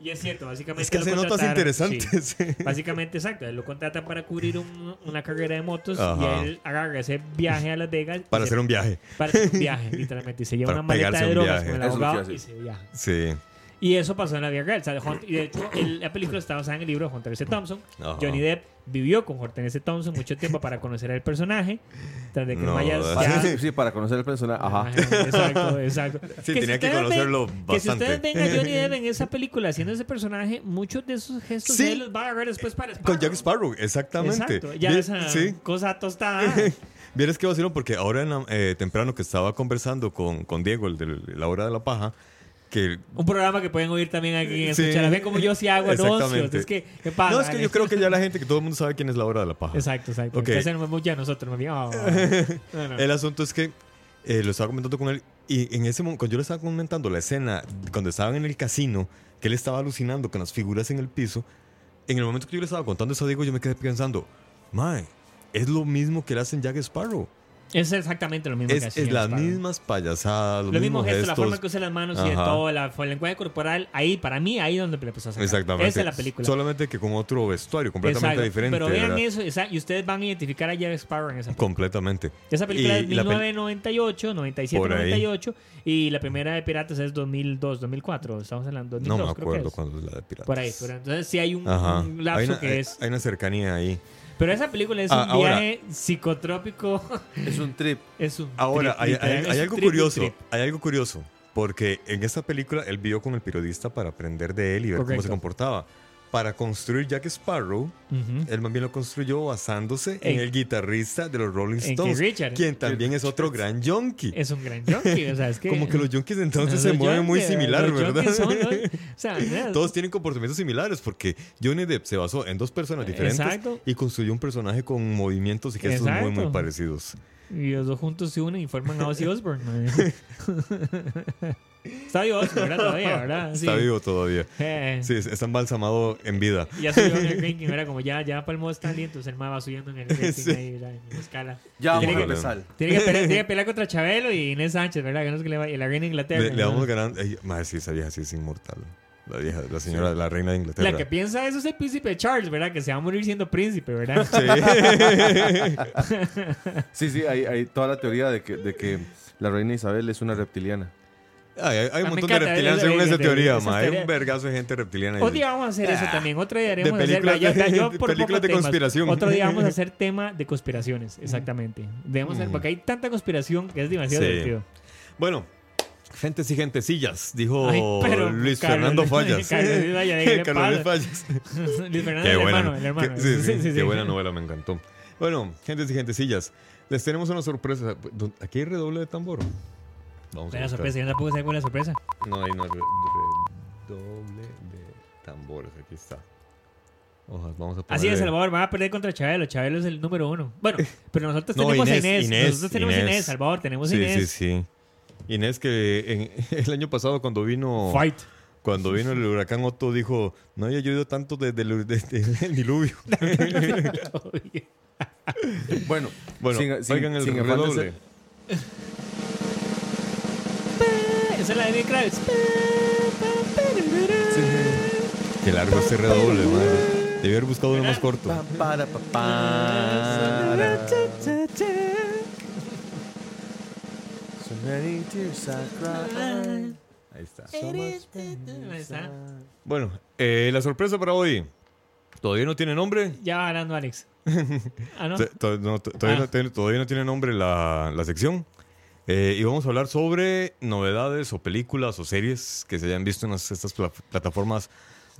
Y es cierto, básicamente. Es que hace notas interesantes. sí. Básicamente, exacto. Él lo contratan para cubrir un- una carrera de motos Ajá. y él agarra ese viaje a Las Vegas. Para se- hacer un viaje. (laughs) Para hacer un viaje, literalmente. Y se lleva Para una maleta de drogas viaje. con el que abogado y se viaja. Sí. Y eso pasó en la vida real. O sea, Hunt- y de hecho, el- la película está basada en el libro de Hunter S. Thompson. Ajá. Johnny Depp vivió con Hunter S. Thompson mucho tiempo para conocer al personaje. Tras de que No, Maya ¿verdad? Ah, ya- sí, sí, para conocer el personaje. Ajá. Exacto, exacto. Sí, si tenía que ustedes conocerlo ven- Que si bastante. ustedes ven a Johnny Depp en esa película haciendo ese personaje, muchos de esos gestos Sí. de él los va a agarrar después para Con Jack Sparrow, exactamente. Exacto, ya esa Sí. cosa tostada. (laughs) Vieres que vacilón porque ahora en la- eh, temprano que estaba conversando con, con Diego, el de la hora de la paja, que Un programa que pueden oír también aquí en Sí. Ven como yo sí hago anuncios. Es que, ¿qué pasa? No, es que yo creo que ya la gente, que todo el mundo sabe quién es la hora de la paja. Exacto, exacto. Ok. Que hacen mucho a nosotros. más bien. Oh. No, no. El asunto es que eh, lo estaba comentando con él y en ese momento, cuando yo le estaba comentando la escena, cuando estaban en el casino, que él estaba alucinando con las figuras en el piso, en el momento que yo le estaba contando eso a Diego, yo me quedé pensando, Mae, es lo mismo que le hacen Jack Sparrow. Es exactamente lo mismo que Es, hacía es las Sparrow. mismas payasadas, los Lo mismo mismos gesto, la gestos. forma que usa las manos y de Ajá. todo, la, el lenguaje corporal, ahí, para mí, ahí donde le empezó a sacar. Exactamente. Esa es la película. Solamente que con otro vestuario completamente Exacto. diferente. Pero vean ¿verdad? eso, esa- y ustedes van a identificar a Jack Sparrow en esa película. Completamente. Esa película Y es la pel- 1998, 97, Por ahí. 98 y la primera de Piratas es 2002, 2004. Estamos hablando de No 2002, me creo que acuerdo es. cuándo es la de Piratas. Por ahí, por ahí. Entonces sí hay un, Ajá. un lapso una, que es. hay una cercanía ahí. Pero esa película es Ah, un ahora- viaje psicotrópico. (laughs) Es un trip. es un Ahora, trip, hay, hay- hay algo trip, curioso. trip. Hay algo curioso. Porque en esta película él vivió con el periodista para aprender de él y ver cómo Correcto. se comportaba. Para construir Jack Sparrow, él más bien lo construyó basándose en, En- el guitarrista de los Rolling Stones, quien también es otro gran junkie. Es un gran junkie. O sea, es (laughs) que. Como que los junkies entonces se mueven muy similar, ¿verdad? junkies son, ¿no? O sea, (laughs) ¿verdad? Todos tienen comportamientos similares porque Johnny Depp se basó en dos personas diferentes Exacto. y construyó un personaje con movimientos y gestos muy, muy parecidos. Y los dos juntos se unen y forman a Ozzy Osbourne. (laughs) Está vivo Ozzy, ¿verdad? Todavía, ¿verdad? Está Sí. vivo todavía. Eh, Sí, está embalsamado en vida. Ya subió en el (laughs) ranking, era como ya, ya palmó Stanley, entonces el ma va subiendo en el ranking Sí. ahí, ¿verdad? en la escala. Ya vamos Tiene a que- empezar. Tiene que, pelear, tiene que (laughs) pelear contra Chabelo y Inés Sánchez, ¿verdad? Que no es que le va, y la reina Inglaterra. Le, le vamos ganando. Ey, madre, sí, esa vieja sí es inmortal. La vieja, la señora, la reina de Inglaterra. La que piensa eso es el príncipe Charles, ¿verdad? Que se va a morir siendo príncipe, ¿verdad? (laughs) Sí, sí, hay, hay toda la teoría de que, de que la reina Isabel es una reptiliana. Ay, hay, hay me un montón de reptilianos según esa teoría, ma. Hay un vergazo de gente reptiliana. ahí. Otro día vamos a hacer eso también. Otro día haremos De hacer. películas vaya, de- yo por películas de conspiración. Otro día vamos a hacer (laughs) tema de conspiraciones, exactamente. Debemos hacer, porque hay tanta conspiración que es demasiado Sí. divertido. Bueno, gentes y gentecillas, dijo Ay, pero, Luis Carlos, Fernando (laughs) Fallas. (laughs) Carlos Luis (laughs) Fernando, Qué el buena, hermano, el hermano. qué- sí, sí, Sí, sí, qué sí. buena novela, me encantó. Bueno, gentes y gentecillas, les tenemos una sorpresa. Aquí hay redoble de tambor. Vamos a buscar. sorpresa, yo tampoco sé cuál es la sorpresa. No hay una re- redoble de tambores. Aquí está. Hojas, vamos a ponerle... Así es, Salvador, va a perder contra Chabelo. Chabelo es el número uno. Bueno, pero nosotros No, tenemos Inés, a Inés. Inés, Nosotros tenemos Inés. Inés, Salvador, tenemos Sí, Inés. sí, sí. Inés que en- (laughs) el año pasado cuando vino... Fight. Cuando vino el huracán Otto dijo, no había llovido tanto desde el, desde el (laughs) diluvio. (laughs) Bueno, Bueno, sin, sin- oigan el sin redoble. ser- Esa es la de Lenny Kravitz. Qué largo este redoble, madre. Debí haber buscado uno más corto. I cried. Ahí está. Ahí está. Bueno, eh, la sorpresa para hoy. Todavía no tiene nombre. Ya va hablando Alex. (laughs) Ah, no. T- to- no, todavía, Ah. no, tiene- todavía no tiene nombre la, la sección. Eh, y vamos a hablar sobre novedades o películas o series que se hayan visto en las- estas pla- plataformas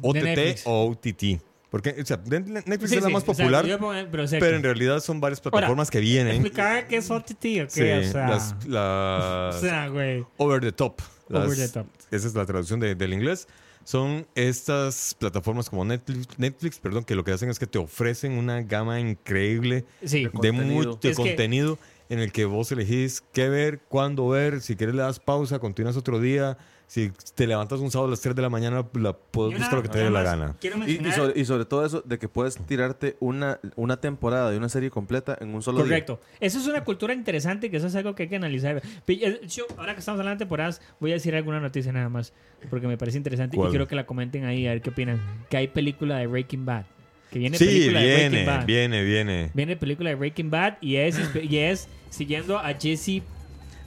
OTT o OTT. Porque o sea, de- Netflix Sí, es la sí, más popular, pongo- pero, pero en realidad son varias plataformas que vienen. Explicar qué es OTT o qué, Sí, o sea. las, las (laughs) o sea, güey. over the top. Over Las- the top. Esa es la traducción de- del inglés. son estas plataformas como Netflix, Netflix, perdón, que lo que hacen es que te ofrecen una gama increíble Sí. de contenido. mucho contenido en el que vos elegís qué ver, cuándo ver, si quieres le das pausa, continúas otro día, si te levantas un sábado a las 3 de la mañana, la puedes buscar lo que te dé la gana. Y, y sobre, y sobre todo eso de que puedes tirarte una, una temporada de una serie completa en un solo día. Correcto. Eso es una cultura interesante, que eso es algo que hay que analizar. Eh, yo, ahora que estamos hablando de temporadas, voy a decir alguna noticia nada más, porque me parece interesante ¿Cuál? y quiero que la comenten ahí, a ver qué opinan. Que hay película de Breaking Bad. Que viene Sí, película de Breaking viene, Bad. viene, viene. Viene película de Breaking Bad y es, y es siguiendo a Jesse.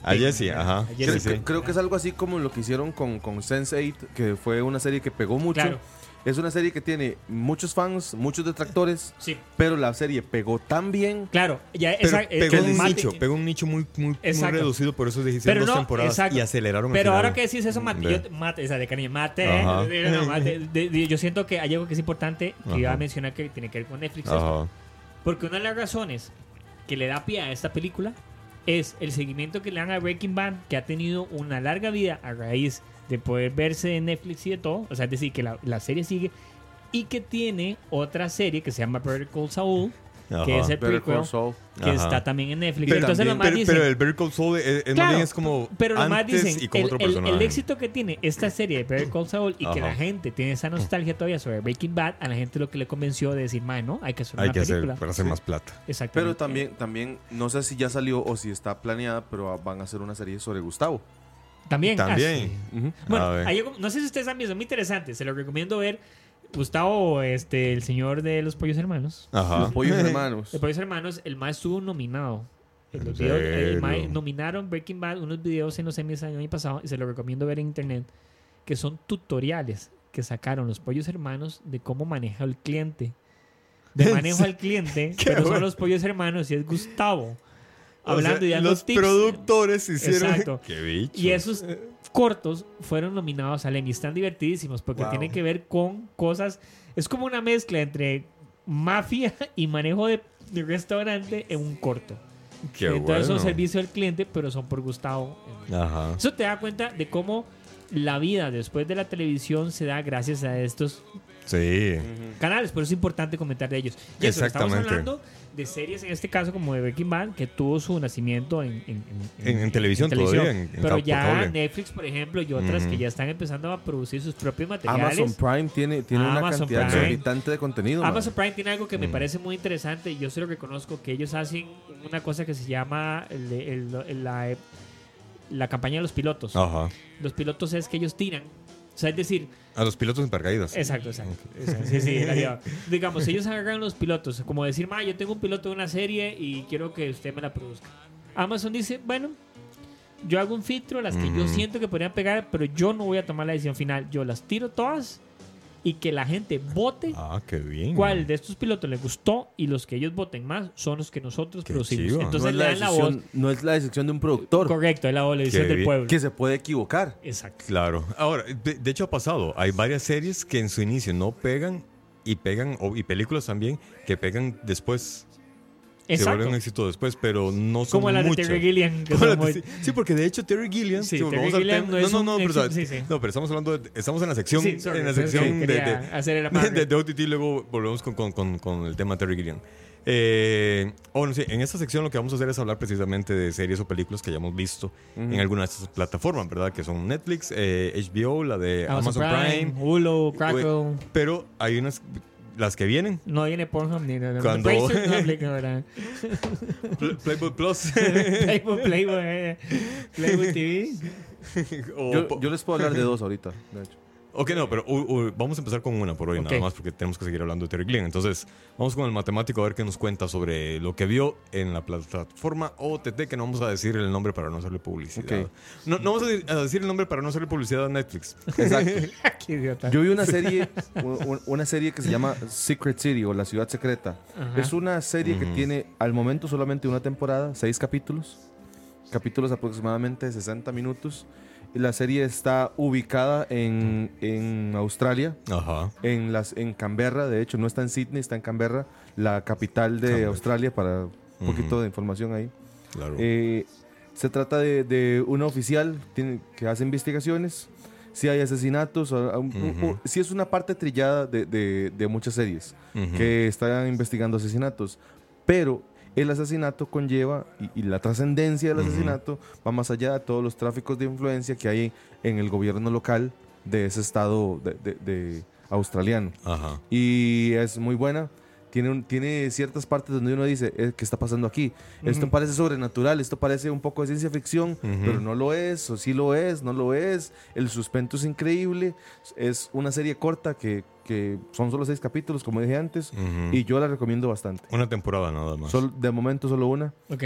A Jesse, ajá. A Sí, Jesse. sí. Creo, creo que es algo así como lo que hicieron con, con Sense8, que fue una serie que pegó mucho. Claro. Es una serie que tiene muchos fans, muchos detractores, Sí, pero la serie pegó tan bien. claro. Ya, esa- pegó que un mate- nicho, pegó un nicho muy, muy, muy reducido, por eso hicieron Pero dos no, temporadas exacto. y aceleraron el Pero ahora que decís eso, mate, yo, mate, esa de cariño, mate, eh, no, (laughs) mate. De- de- yo siento que hay algo que es importante que Ajá. iba a mencionar que tiene que ver con Netflix. Ajá. Porque una de las razones que le da pie a esta película es el seguimiento que le dan a Breaking Bad, que ha tenido una larga vida a raíz de poder verse en Netflix y de todo. O sea, es decir, que la, la serie sigue. Y que tiene otra serie que se llama Better Call Saul, que es el Better prequel, que Ajá. está también en Netflix. Pero, Entonces, también- los más pero, dicen, pero el Better Call Saul es, es más Claro, bien es como pero lo más antes dicen, y como el, otro el- personaje. el éxito que tiene esta serie de Better Call Saul y que Ajá. la gente tiene esa nostalgia todavía sobre Breaking Bad, a la gente lo que le convenció de decir, "Mae, no, hay que hacer Hay una que hacer película. para hacer más plata. Exactamente. Pero también, también, no sé si ya salió o si está planeada, pero van a hacer una serie sobre Gustavo. También. ah, También. Bueno, hay no sé si ustedes han visto, muy interesante. Se lo recomiendo ver. Gustavo, este, el señor de los pollos hermanos. Ajá. Los pollos hermanos. Los pollos hermanos, el más estuvo nominado. En los ¿En videos- el mae- nominaron Breaking Bad unos videos en los Emmys el año pasado y se lo recomiendo ver en internet que son tutoriales que sacaron los pollos hermanos de cómo maneja el cliente. De manejo al cliente, (laughs) pero son bueno. los pollos hermanos y es Gustavo. O Hablando sea, y dando los tips. productores hicieron. Exacto. (laughs) Qué bicho. Y esos cortos fueron nominados al Emmy. Están divertidísimos porque Wow. tienen que ver con cosas. Es como una mezcla entre mafia y manejo de, de restaurante en un corto. Qué Entonces son bueno. servicio al cliente, pero son por Gustavo. Ajá. Eso te da cuenta de cómo la vida después de la televisión se da gracias a estos Sí. canales. Por eso es importante comentar de ellos. Y eso, estamos Exactamente. hablando de series, en este caso como de Breaking Bad, que tuvo su nacimiento en, en- en- En- en televisión todavía, en- en Pero cable. ya Netflix, por ejemplo, y otras que ya están empezando a producir sus propios materiales. Amazon Prime tiene, tiene una Amazon cantidad Prime. exorbitante de contenido. man. Amazon Prime tiene algo que me Mm. parece muy interesante y yo se lo reconozco, que ellos hacen una cosa que se llama el- el- el- la, la campaña de los pilotos. Ajá. Los pilotos es que ellos tiran. O sea, es decir, A los pilotos en paracaídas. Exacto, exacto. Exacto. Sí, sí, la. (laughs) Digamos, ellos agarran los pilotos, como decir, ma, yo tengo un piloto de una serie y quiero que usted me la produzca. Amazon dice, bueno, yo hago un filtro, las que yo siento que podrían pegar, pero yo no voy a tomar la decisión final. Yo las tiro todas y que la gente vote Ah, qué bien. cuál de estos pilotos les gustó y los que ellos voten más son los que nosotros Qué producimos. no, Entonces es le la dan la voz. decisión, no es la decisión de un productor Correcto, es la voz, la decisión del pueblo. que se puede equivocar. Exacto. Claro. Ahora, de, de hecho ha pasado. Hay varias series que en su inicio no pegan y pegan, y películas también, que pegan después. Se Exacto. vuelven un éxito después, pero no son Como la de. Terry Gilliam. que son muy- sí, porque de hecho Terry Gilliam. Sí, Terry Gilliam no es no, no, pero, éxito, sí, sí. no, pero estamos hablando de, estamos en la sección, Sí, sorry, en la sección de, de- hacer el (laughs) de, OTT, luego volvemos con, con, con, con el tema Terry Gilliam. Eh, bueno, sí, en esta sección lo que vamos a hacer es hablar precisamente de series o películas que hayamos visto en alguna de estas plataformas, ¿verdad? Que son Netflix, eh, HBO, la de Amazon, Amazon, Prime, Prime. Hulu, Crackle. Pero hay unas, las que vienen, No viene Pornhub ni nada. Cuando- Bracer no aplica, ¿verdad? (laughs) Pl- Playboy Plus. (laughs) Playboy, Playboy, eh. Playboy TV. o Yo, yo les puedo hablar de dos ahorita, de hecho. Ok, no, pero u- u- vamos a empezar con una por hoy, nada más, porque tenemos que seguir hablando de Terry Gilliam. Entonces, vamos con el matemático a ver qué nos cuenta sobre lo que vio en la plataforma OTT, que no vamos a decir el nombre para no hacerle publicidad. No, no vamos a de- a decir el nombre para no hacerle publicidad a Netflix. Exacto. (laughs) (laughs) Qué idiota. Yo vi una serie, una serie que se llama Secret City o La Ciudad Secreta. Ajá. Es una serie que tiene al momento solamente una temporada, seis capítulos. Capítulos aproximadamente de 60 minutos. La serie está ubicada en, en Australia, Ajá. en, las, en Canberra. De hecho, no está en Sydney, está en Canberra, la capital de Canberra. Australia, para un poquito Ujú. de información ahí. Claro. Eh, se trata de, de una oficial tiene- que hace investigaciones. sí hay asesinatos, un- un- Ujú. sí es una parte trillada de, de- de muchas series Ujú. que están investigando asesinatos, pero el asesinato conlleva y, y la trascendencia del asesinato va más allá de todos los tráficos de influencia que hay en el gobierno local de ese estado de, de- de australiano. Ajá. Y es muy buena. Tiene, un- tiene ciertas partes donde uno dice, eh, ¿qué está pasando aquí? Esto parece sobrenatural, esto parece un poco de ciencia ficción, pero no lo es, o sí lo es, no lo es. El suspenso es increíble. Es una serie corta que, que son solo seis capítulos, como dije antes, y yo la recomiendo bastante. Una temporada nada más. Sol- de momento solo una. Ok.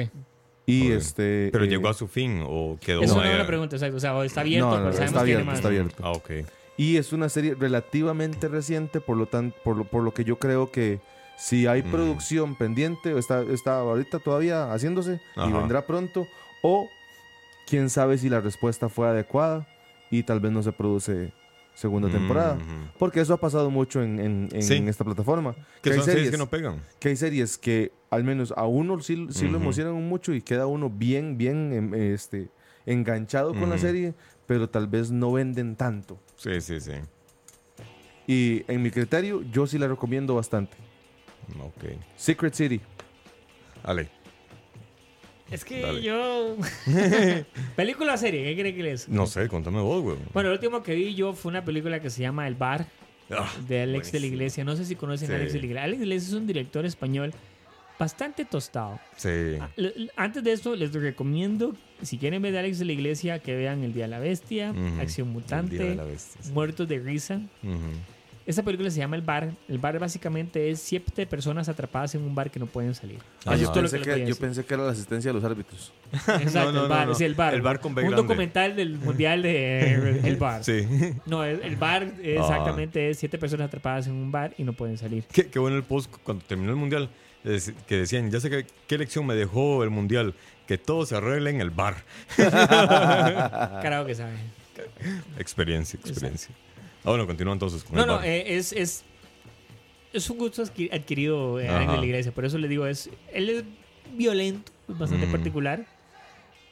Y este. Pero eh, llegó a su fin o quedó Es una pregunta, exacto. O sea, o está abierto, No, no, pero está sabemos que tiene abierto, más. está abierto. Ah, ok. Y es una serie relativamente reciente, por lo, tan, por lo, por lo que yo creo que si hay Mm. producción pendiente, está, está ahorita todavía haciéndose y vendrá pronto, o quién sabe si la respuesta fue adecuada y tal vez no se produce segunda temporada. Ujú. Porque eso ha pasado mucho en, en- en Sí. esta plataforma. Que hay son series series que no pegan. que hay series que al menos a uno sí, sí lo emocionan mucho y queda uno bien, bien em, este, enganchado con la serie, pero tal vez no venden tanto. Sí, sí, sí. Y en mi criterio, yo sí la recomiendo bastante. Ok. Secret City. Ale. Es que Dale. yo. (laughs) película o serie, ¿qué cree que les? No sé, contame vos, güey. Bueno, el último que vi yo fue una película que se llama El Bar Ah, de Alex de la. Iglesia. No sé si conocen Sí. a Alex de la Iglesia. Alex de la Iglesia es un director español bastante tostado. Sí. Ah, Antes de esto, les recomiendo, si quieren ver a Alex de la Iglesia, que vean El Día de la Bestia. Acción Mutante, Día de la Bestia, sí. Muertos de Risa. Esta película se llama El Bar. El bar básicamente es siete personas atrapadas en un bar que no pueden salir. Ah, yo pensé que, yo pensé que era la asistencia de los árbitros. (laughs) Exacto, No, no, el bar, no, no. es el bar. El bar con B Un grande. documental del mundial de (laughs) El Bar. Sí. No, el, el bar Ah. exactamente es siete personas atrapadas en un bar y no pueden salir. Qué, qué bueno el post cuando terminó el mundial. es- que decían, ya sé que, qué lección me dejó el mundial. Que todo se arregle en el bar. (laughs) Carajo que saben. Experiencia, experiencia. Ah, bueno, continúa entonces con No, el no, eh, es, es, es un gusto adqui- adquirido eh, Ajá. en la iglesia. Por eso le digo, es, él es violento, es bastante Mm. particular.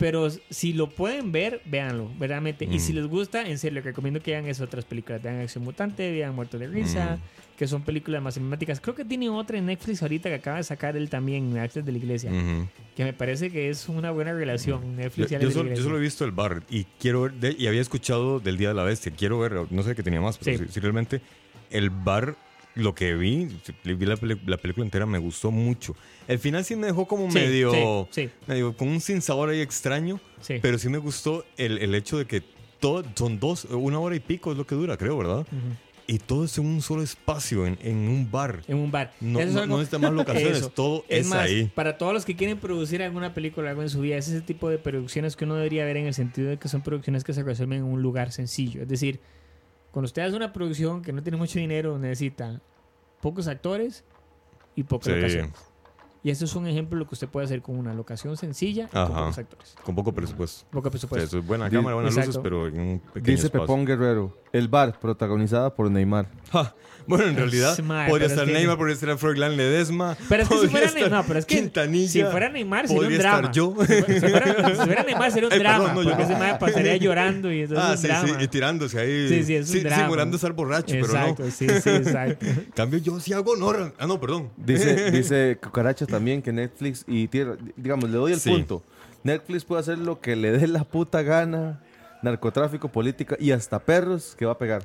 Pero si lo pueden ver, véanlo, verdaderamente. Y si Mm. les gusta, en serio, les recomiendo que vean esas otras películas. Vean Acción Mutante, vean Muerto de Risa, Mm. que son películas más cinemáticas. Creo que tiene otra en Netflix ahorita que acaba de sacar él también, Alex de la Iglesia. Que me parece que es una buena relación. Yo, Netflix yo solo, yo Iglesia. solo he visto el bar y quiero ver, de- y había escuchado del Día de la Bestia. Quiero ver, no sé qué tenía más, pero Sí. si, si realmente el bar, lo que vi, vi la, película entera, me gustó mucho. El final sí me dejó como Sí, medio, sí, sí. medio con un sinsabor ahí extraño, Sí. pero sí me gustó el, el hecho de que todo, son dos, una hora y pico es lo que dura, creo, ¿verdad? Ujú. Y todo es en un solo espacio, en, en un bar. En un bar. No, no, no necesita más (laughs) locaciones, todo Es es, más, ahí. para todos los que quieren producir alguna película algo en su vida, es ese tipo de producciones que uno debería ver en el sentido de que son producciones que se resuelven en un lugar sencillo. Es decir, cuando usted hace una producción que no tiene mucho dinero, necesita pocos actores y pocas Sí. locaciones. Y eso es un ejemplo de lo que usted puede hacer con una locación sencilla y con pocos actores. Con poco presupuesto. Poco O sea, presupuesto. eso es buena cámara, buenas luces, Exacto. pero en un pequeño Dice espacio. Pepón Guerrero. El bar, protagonizada por Neymar. Ja, Bueno, en realidad Es podría pero es estar que- Neymar, podría estar Froilán Ledesma. Pero es que si fuera estar Neymar, no, pero es que Quintanilla, si fuera Neymar sería un podría drama. estar yo. Si fuera, si fuera- (laughs) Neymar sería un Ay, drama, perdón, no, yo porque no. ese mae pasaría llorando y entonces Ah, es un sí, drama. sí, y tirándose ahí. Sí, sí, es un drama. Simulando estar borracho, exacto, pero sí, sí, exacto. no. (laughs) En cambio, yo sí hago honor. Ah, no, perdón. Dice, (laughs) dice Cucaracha (laughs) también que Netflix y tierra, digamos, le doy el Sí. punto. Netflix puede hacer lo que le dé la puta gana, narcotráfico, política y hasta perros que va a pegar.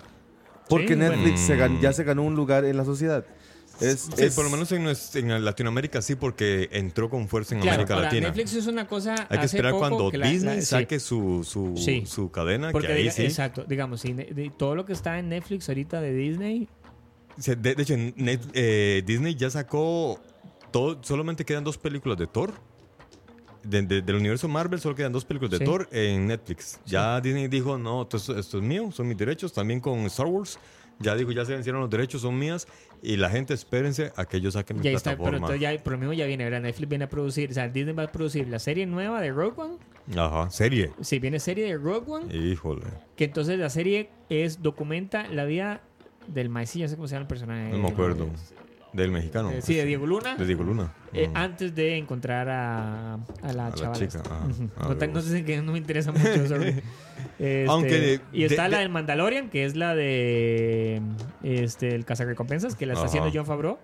Porque Sí, Netflix bueno. se gan- ya se ganó un lugar en la sociedad. Es, Sí, es- por lo menos en, Latinoamérica sí, porque entró con fuerza en Claro, América ahora, Latina. Netflix es una cosa. Hay que esperar poco cuando que Disney la- saque su, su, Sí. su cadena, Porque que ahí diga- sí. Exacto, digamos, sí, de- de- todo lo que está en Netflix ahorita de Disney, De, de hecho, Net- eh, Disney ya sacó todo, solamente quedan dos películas de Thor. De- de- del universo Marvel solo quedan dos películas de Sí. Thor en Netflix. Ya Disney dijo, no, esto, esto es mío, son mis derechos. También con Star Wars. Ya dijo, ya se vencieron los derechos, son mías. Y la gente, espérense a que ellos saquen mi ya está, pero plataforma. entonces ya, por lo mismo ya viene, ¿verdad? Netflix viene a producir, o sea, Disney va a producir la serie nueva de Rogue One. Ajá, serie. Sí, viene serie de Rogue One, Híjole. que entonces la serie es, documenta la vida del maecillo, no sé cómo se llama el personaje. No me acuerdo. Del mexicano. Eh, sí, de Diego Luna. De Diego Luna. eh, Mm. antes de encontrar a, a la A la chavala. chica, ajá. Ujú. Ah, no, sé que no me interesa mucho. (laughs) Este, Aunque de- y está de- la de- del Mandalorian, que es la de este, el Cazarrecompensas, que la está Ajá. haciendo John Favreau.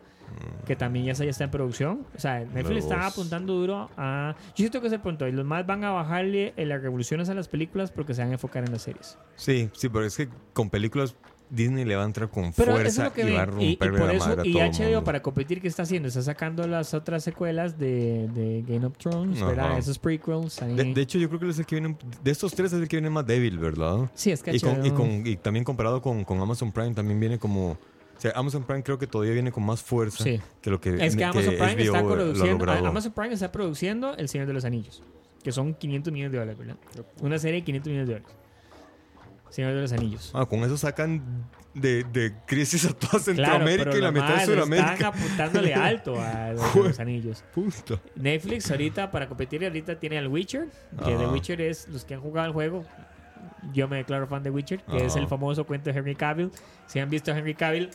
Que también ya está, ya está en producción. O sea, Netflix está apuntando duro a. Yo siento que es el punto. Y los más van a bajarle en las revoluciones a las películas porque se van a enfocar en las series. Sí, sí, pero es que con películas Disney le va a entrar con Pero eso es fuerza que y va a Y, y romperle por la eso, madre a y todo HBO mundo. para competir, ¿qué está haciendo? Está sacando las otras secuelas de, de Game of Thrones, ¿verdad? Esos prequels. ahí. De, de hecho, yo creo que es el que viene. De estos tres es el que viene más débil, ¿verdad? sí, es que Y, con- y con- y también comparado con, con Amazon Prime, también viene como. O sea, Amazon Prime creo que todavía viene con más fuerza Sí. que lo que. Es que Amazon Prime HBO está produciendo. Amazon Prime está produciendo El Señor de los Anillos, que son 500 millones de dólares, ¿verdad? Una serie de 500 millones de dólares. Señor de los Anillos. Ah, con eso sacan de, de crisis a toda Centroamérica y la mitad de Sudamérica. Están apuntándole (laughs) alto a los, anillos. Puta. Netflix ahorita para competir ahorita tiene al Witcher, que The Ajá. Witcher es los que han jugado el juego. Yo me declaro fan de Witcher, que es el famoso cuento de Henry Cavill. Si han visto a Henry Cavill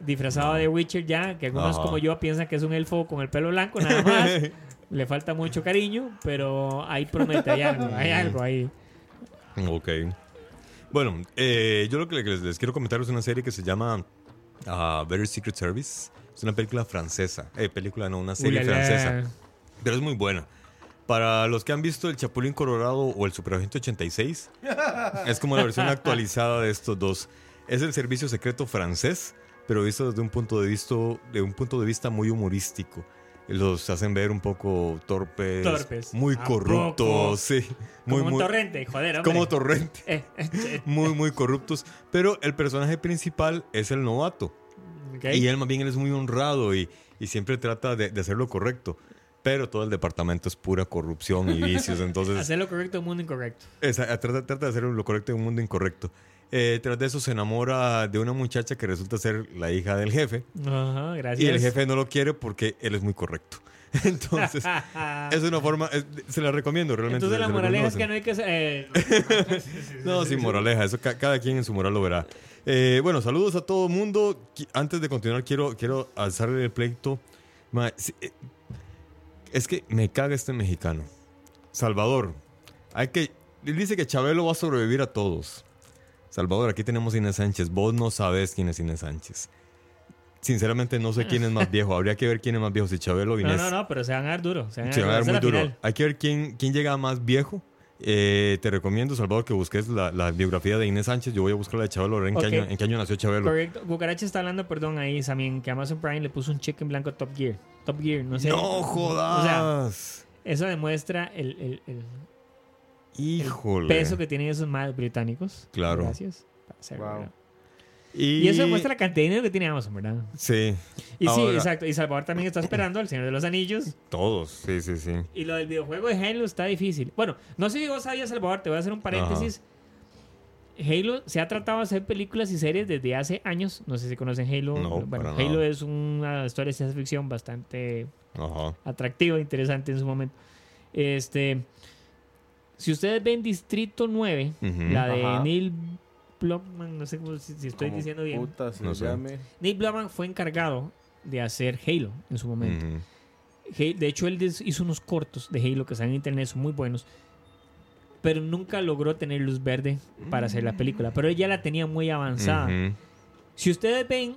disfrazado de Witcher ya, que algunos como yo piensan que es un elfo con el pelo blanco nada más. (laughs) Le falta mucho cariño, pero ahí promete, hay algo, hay algo ahí. Ok. Bueno, eh, yo lo que les, les quiero comentar es una serie que se llama ah, Very Secret Service. Es una película francesa. Eh, película no, una serie Ulala. francesa. Pero es muy buena. Para los que han visto El Chapulín Colorado o El Superagente 86, es como la versión (laughs) actualizada de estos dos. Es el servicio secreto francés, pero visto desde un punto de vista, de un punto de vista muy humorístico. Los hacen ver un poco torpes, Torpes. muy corruptos, sí, muy, Como un muy- torrente, joder, hombre. como torrente Eh, eh, muy, muy corruptos. Pero el personaje principal es el novato. Y él más bien él es muy honrado y, y siempre trata de, de hacer lo correcto. Pero todo el departamento es pura corrupción y vicios. Entonces, (laughs) Hacer lo correcto en un mundo incorrecto. trata, trata de hacer lo correcto en un mundo incorrecto. Eh, tras de eso se enamora de una muchacha que resulta ser la hija del jefe. Ajá, gracias. Y el jefe no lo quiere porque él es muy correcto. (laughs) Entonces, (laughs) es una forma... es- se la recomiendo realmente. Entonces la moraleja es que no hay que eh, (laughs) No, sin moraleja, eso ca- cada quien en su moral lo verá. Eh, bueno, saludos a todo el mundo. Antes de continuar, quiero, quiero alzarle el pleito. Ma, eh, es que me caga este mexicano. Salvador, hay que. Él dice que Chabelo va a sobrevivir a todos. Salvador, aquí tenemos a Inés Sánchez. Vos no sabes quién es Inés Sánchez. Sinceramente no sé quién es más (laughs) viejo. Habría que ver quién es más viejo, si Chabelo o no, Inés. no, no, pero se van a dar duro. Se van a Se va a dar muy duro. final. Hay que ver quién, quién llega más viejo. Eh, te recomiendo, Salvador, que busques la, la biografía de Inés Sánchez. Yo voy a buscar la de Chabelo. a ver ¿En, qué año, ¿En qué año nació Chabelo? Correcto. Cucaracha está hablando, perdón, ahí también, que Amazon Prime le puso un cheque en blanco a Top Gear. Top Gear, no sé. ¡No O jodas! sea, eso demuestra el, el- el Híjole. peso que tienen esos más británicos. Claro. Gracias. Wow. Y, Y eso demuestra la cantidad de dinero que tiene Amazon, ¿verdad? Sí. Y sí, exacto. Y Salvador también está esperando al Señor de los Anillos. Todos, sí, sí, sí. Y lo del videojuego de Halo está difícil. Bueno, no sé si vos sabías, Salvador, te voy a hacer un paréntesis. Halo se ha tratado de hacer películas y series desde hace años. No sé si conocen Halo. No, bueno, para Halo nada. es una historia de ciencia ficción bastante Ajá. atractiva, interesante en su momento. Este, si ustedes ven Distrito 9, Ujú. la de Ajá. Neil Blomman, no sé cómo- si, si estoy diciendo bien. puta se No llame. Neil Blomman fue encargado de hacer Halo en su momento. De hecho, él hizo unos cortos de Halo que están en internet, son muy buenos. Pero nunca logró tener luz verde para hacer la película. Pero él ya la tenía muy avanzada. Si ustedes ven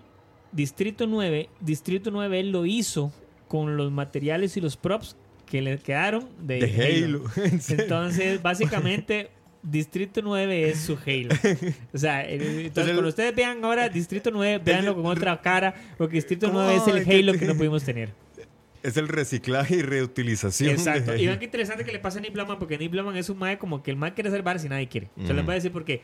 Distrito 9, Distrito 9 él lo hizo con los materiales y los props que le quedaron de, De Halo. (laughs) Entonces, básicamente, Distrito 9 es su Halo. (laughs) O sea, el- entonces, el- cuando ustedes vean ahora Distrito 9, véanlo con otra cara, porque Distrito ¿Cómo? 9 es el Halo que no (laughs) pudimos tener. Es el reciclaje y reutilización. Exacto. Y vean qué interesante que le pasa a Neil Blomman, porque Neil Blomman es un mae como que el mae quiere bar si nadie quiere. Se les voy a decir porque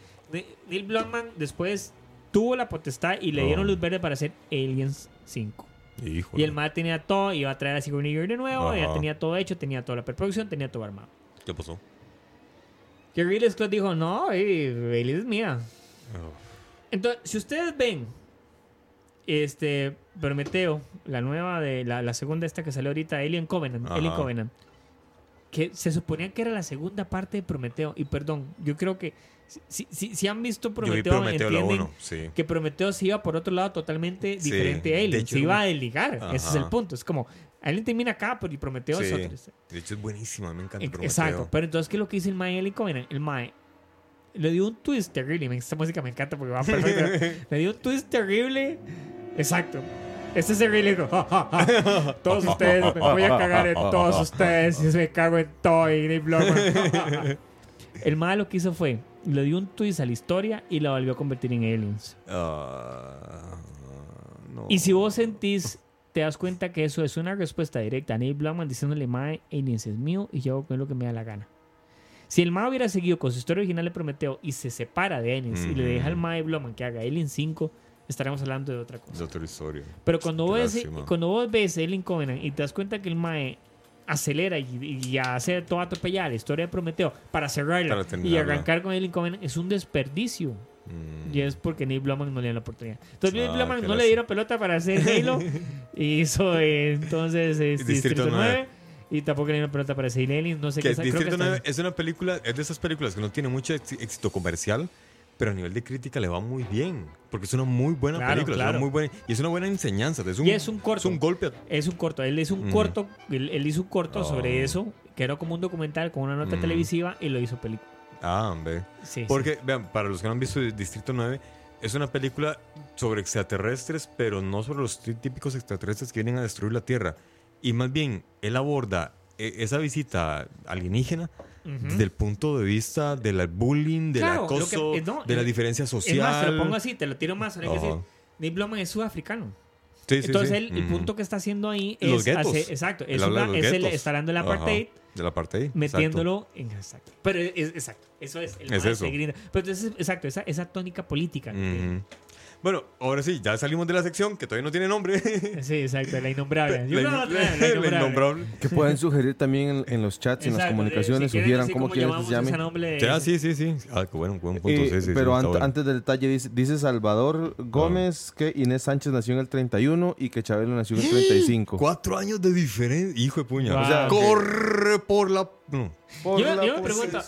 Neil Blomman después tuvo la potestad y le Oh. dieron luz verde para hacer Aliens 5. Híjole. Y el mae tenía todo, iba a traer a Sigourney Weaver de nuevo, ya tenía todo hecho, tenía toda la preproducción, tenía todo armado. ¿Qué pasó? Que Ridley Scott dijo, no, Aliens es mía. Oh. Entonces, si ustedes ven este Prometeo, la nueva de la, la segunda esta que salió ahorita, Alien Covenant, Ajá. Alien Covenant. que se suponía que era la segunda parte de Prometeo. Y perdón, yo creo que si, si, si han visto Prometeo, Prometeo entienden 1, sí. que Prometeo se iba por otro lado totalmente Sí, diferente a de Alien. hecho, se iba a desligar. Ese es el punto. Es como, Alien termina acá, pero y Prometeo es Sí. otro. De hecho, es buenísima. Me encanta Prometeo. Exacto. Pero entonces, ¿qué es lo que dice el Mae Alien Covenant? El Mae le dio un twist terrible. Esta música me encanta porque va perfecto. (laughs) le dio un twist terrible. Exacto. Este es el dijo, "Ja, ja, ja. todos ustedes, me voy a cagar en todos ustedes y me cago en todo y Dave Blummer". (laughs) El Mae lo que hizo fue, le dio un twist a la historia y la volvió a convertir en aliens. Ah, no. Y si vos sentís, te das cuenta que eso es una respuesta directa a Neil Blomman diciéndole, Mae, Aliens es mío y yo hago con lo que me da la gana. Si el Mae hubiera seguido con su historia original de Prometeo y se separa de Aliens y le deja al. Mae Blomman que haga Alien 5, estaremos hablando de otra cosa. otra historia. Pero cuando vos, ves, cuando vos ves Alien Covenant y te das cuenta que el Mae acelera y, y hace toda atropellada la historia de Prometeo para cerrarla Para y arrancar con Alien Covenant, es un desperdicio. Mm. Y es porque Neil Blomman no le dio la oportunidad. Entonces, Neil Ah, Blomman qué no le dieron pelota para hacer Halo. (laughs) y hizo eh, entonces este, Distrito Distrito 9. 9. Y tampoco le dieron pelota para hacer Alien. No sé qué. creo que Distrito está- 9 es una película, es de esas películas que no tiene mucho éxi- éxito comercial, pero a nivel de crítica le va muy bien. Porque es una muy buena Claro, película. es una claro. muy buena, y es una buena enseñanza. Es un, Y es un corto. Es un golpe. a- Es un corto. Él hizo un Ujú. corto. Él, él hizo un corto Oh. sobre eso. Que era como un documental con una nota Mm. televisiva y lo hizo película. Ah, ve. Sí, Porque, vean, para los que no han visto Distrito 9, es una película sobre extraterrestres, pero no sobre los tí- típicos extraterrestres que vienen a destruir la Tierra. Y más bien, él aborda eh, esa visita alienígena Ujú. desde el punto de vista del bullying, del Claro, lo que- acoso, eh, no, de la eh, diferencia social. Es más, te lo pongo así, te lo tiro más. Hay que Ajá. decir, Neil Blomman es sudafricano. Sí, Entonces, sí. él, el Ujú. punto que está haciendo ahí es hacer- exacto, es, habla de una- los es el, guetos. está hablando del Ajá. apartheid, metiéndolo en exacto. Pero es, exacto, eso es el Es mae eso. se grinda. Pero entonces, exacto, esa, esa tónica política. Bueno, ahora sí, ya salimos de la sección que todavía no tiene nombre. (laughs) Sí, exacto, la innombrable. Yo La creo in- que la, la la innombrable. Que pueden sugerir también en, en los chats, en las Exacto, comunicaciones, si sugieran cómo quieren que se llame. nombre, Ya, sí, sí, sí. Ah, qué bueno, buen punto. Eh, sí, sí, sí, pero ant- bueno. antes del detalle, dice, dice Salvador Gómez que Inés Sánchez nació en el 31 y que Chabelo nació en el 35. Cuatro años de diferencia. Hijo de puña. Wow. O sea, corre por la. no. Yo, yo me pregunto,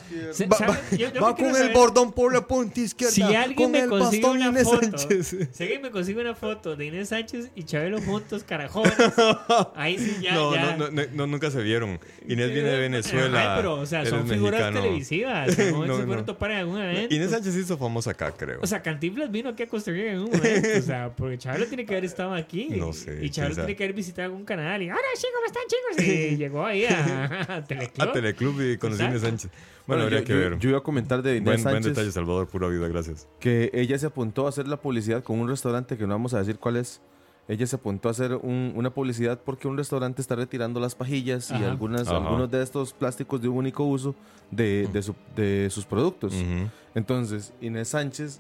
Yo- yo va con el saber bordón por la punta izquierda. Si alguien con me el consigue bastón una foto, Sánchez. si alguien me consigue una foto de Inés Sánchez y Chabelo juntos, carajones, (laughs) ahí sí ya, no, ya. no, no, no, nunca se vieron. Inés viene de Venezuela. Ay, pero, o sea, son figuras mexicano. televisivas. ¿no? (laughs) No, se fueron topar en algún evento. Inés Sánchez se hizo famosa acá, creo. O sea, Cantinflas vino aquí a Costa Rica en un momento. O sea, porque Chabelo tiene que haber estado aquí. No sé, Y Chabelo tiene que haber visitado algún canal. Y, ahora sí, ¿cómo están, chicos? Y (laughs) llegó ahí a, a Teleclub. a Teleclub y conocí a Inés. Sánchez. Bueno, habría yo, que ver. yo iba a comentar de Inés buen, buen Sánchez detalle, Salvador. Pura vida, gracias. que ella se apuntó a hacer la publicidad con un restaurante que no vamos a decir cuál es. Ella se apuntó a hacer un- una publicidad porque un restaurante está retirando las pajillas y Ajá. algunas, Ajá. algunos de estos plásticos de un único uso de, de su- de sus productos. Ujú. Entonces, Inés Sánchez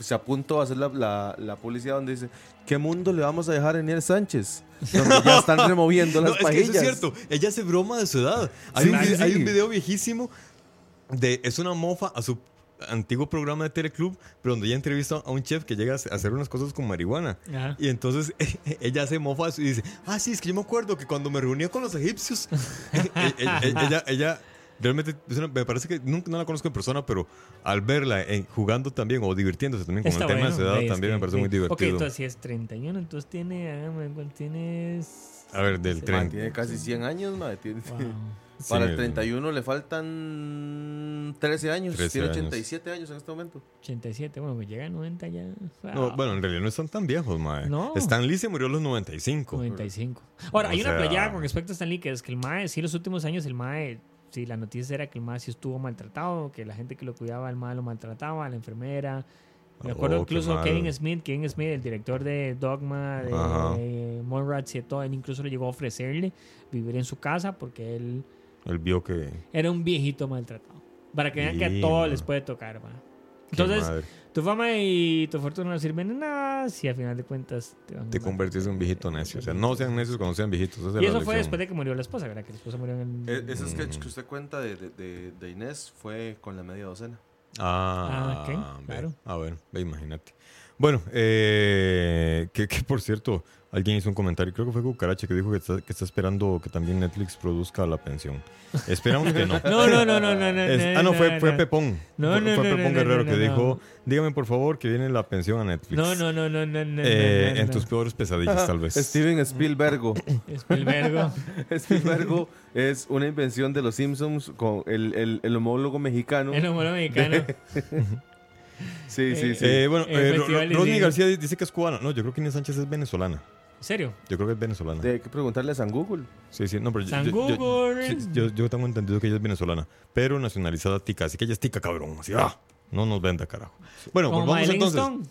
se apuntó a hacer la, la- la publicidad donde dice, ¿qué mundo le vamos a dejar a Inés Sánchez? Donde ya (laughs) están removiendo las No, es que pajillas. eso es cierto. Ella hace broma de su edad. Hay, Sí, un, sí, hay un video viejísimo de es una mofa a su antiguo programa de Teleclub, pero donde ella entrevista a un chef que llega a hacer unas cosas con marihuana. Ajá. Y entonces (laughs) ella hace mofa y dice, ah, sí, es que yo me acuerdo que cuando me reunía con los egipcios, (laughs) (laughs) e- e- e- ella, ella realmente, me parece que nunca no la conozco en persona, pero al verla en- jugando también o divirtiéndose también con Está el tema de su edad, es también que- me parece sí. muy divertido. Ok, entonces si es 31, entonces tiene, hágame, ¿cuál tienes? A ver, del Sí. tren. Ma, tiene casi 100 años, ma, tiene- Wow. Para Sí, el 31 le faltan 13 años. 13 tiene años. 87 años en este momento. 87, bueno, pues llega a 90 ya. No, Wow. bueno, en realidad no están tan viejos, mae. No. Stan Lee se murió a los 95. 95. Ahora, O hay una playada con respecto a Stan Lee, que es que el MAE, sí, los últimos años el MAE, sí, la noticia era que el MAE sí estuvo maltratado, que la gente que lo cuidaba, el MAE lo maltrataba, la enfermera. Me acuerdo Oh, incluso. Kevin Smith, Kevin Smith, el director de Dogma, de Monrats y todo, él incluso le llegó a ofrecerle vivir en su casa porque él Él vio que. era un viejito maltratado. Para que vean que a todos man. les puede tocar, ma. qué Entonces, tu fama y tu fortuna no sirven de nada si al final de cuentas te van Te convertís en un viejito necio. O sea, no sean necios cuando sean viejitos. esa Y eso fue después de que murió la esposa, ¿verdad? Que la esposa murió en el... E- ese sketch Mm. que usted cuenta de, de- de- de Inés fue con la media docena. Ah, Ah, ok, ve. claro. Ah, bueno, ve, imagínate. Bueno, eh, que, que por cierto, alguien hizo un comentario, creo que fue Cucaracha, que dijo que está, que está esperando que también Netflix produzca la pensión. Esperamos que no. No, no, no, no, no, no. Es- ah, no, fue, fue Pepón. No, fue, no, fue no, Pepón no, Guerrero no, que no, dijo, dígame por favor que viene la pensión a Netflix. No, no, no, no, no, no. Eh, no, en no. tus peores pesadillas, tal vez. Steven Spielbergo. Spielbergo. Spielbergo es una invención de los Simpsons con el, el, el homólogo mexicano. El humor mexicano. Sí, sí, sí. Eh, bueno, eh, Rodney. García dice que es cubana. No, yo creo que Inés Sánchez es venezolana. ¿En serio? Yo creo que es venezolana. Hay que preguntarle a San Google. Sí, sí, no, pero yo- San yo, yo- Google. sí, yo- yo tengo entendido que ella es venezolana, pero nacionalizada tica, así que ella es tica, cabrón. Así, ah, no nos venda, carajo. Bueno, Como volvamos entonces.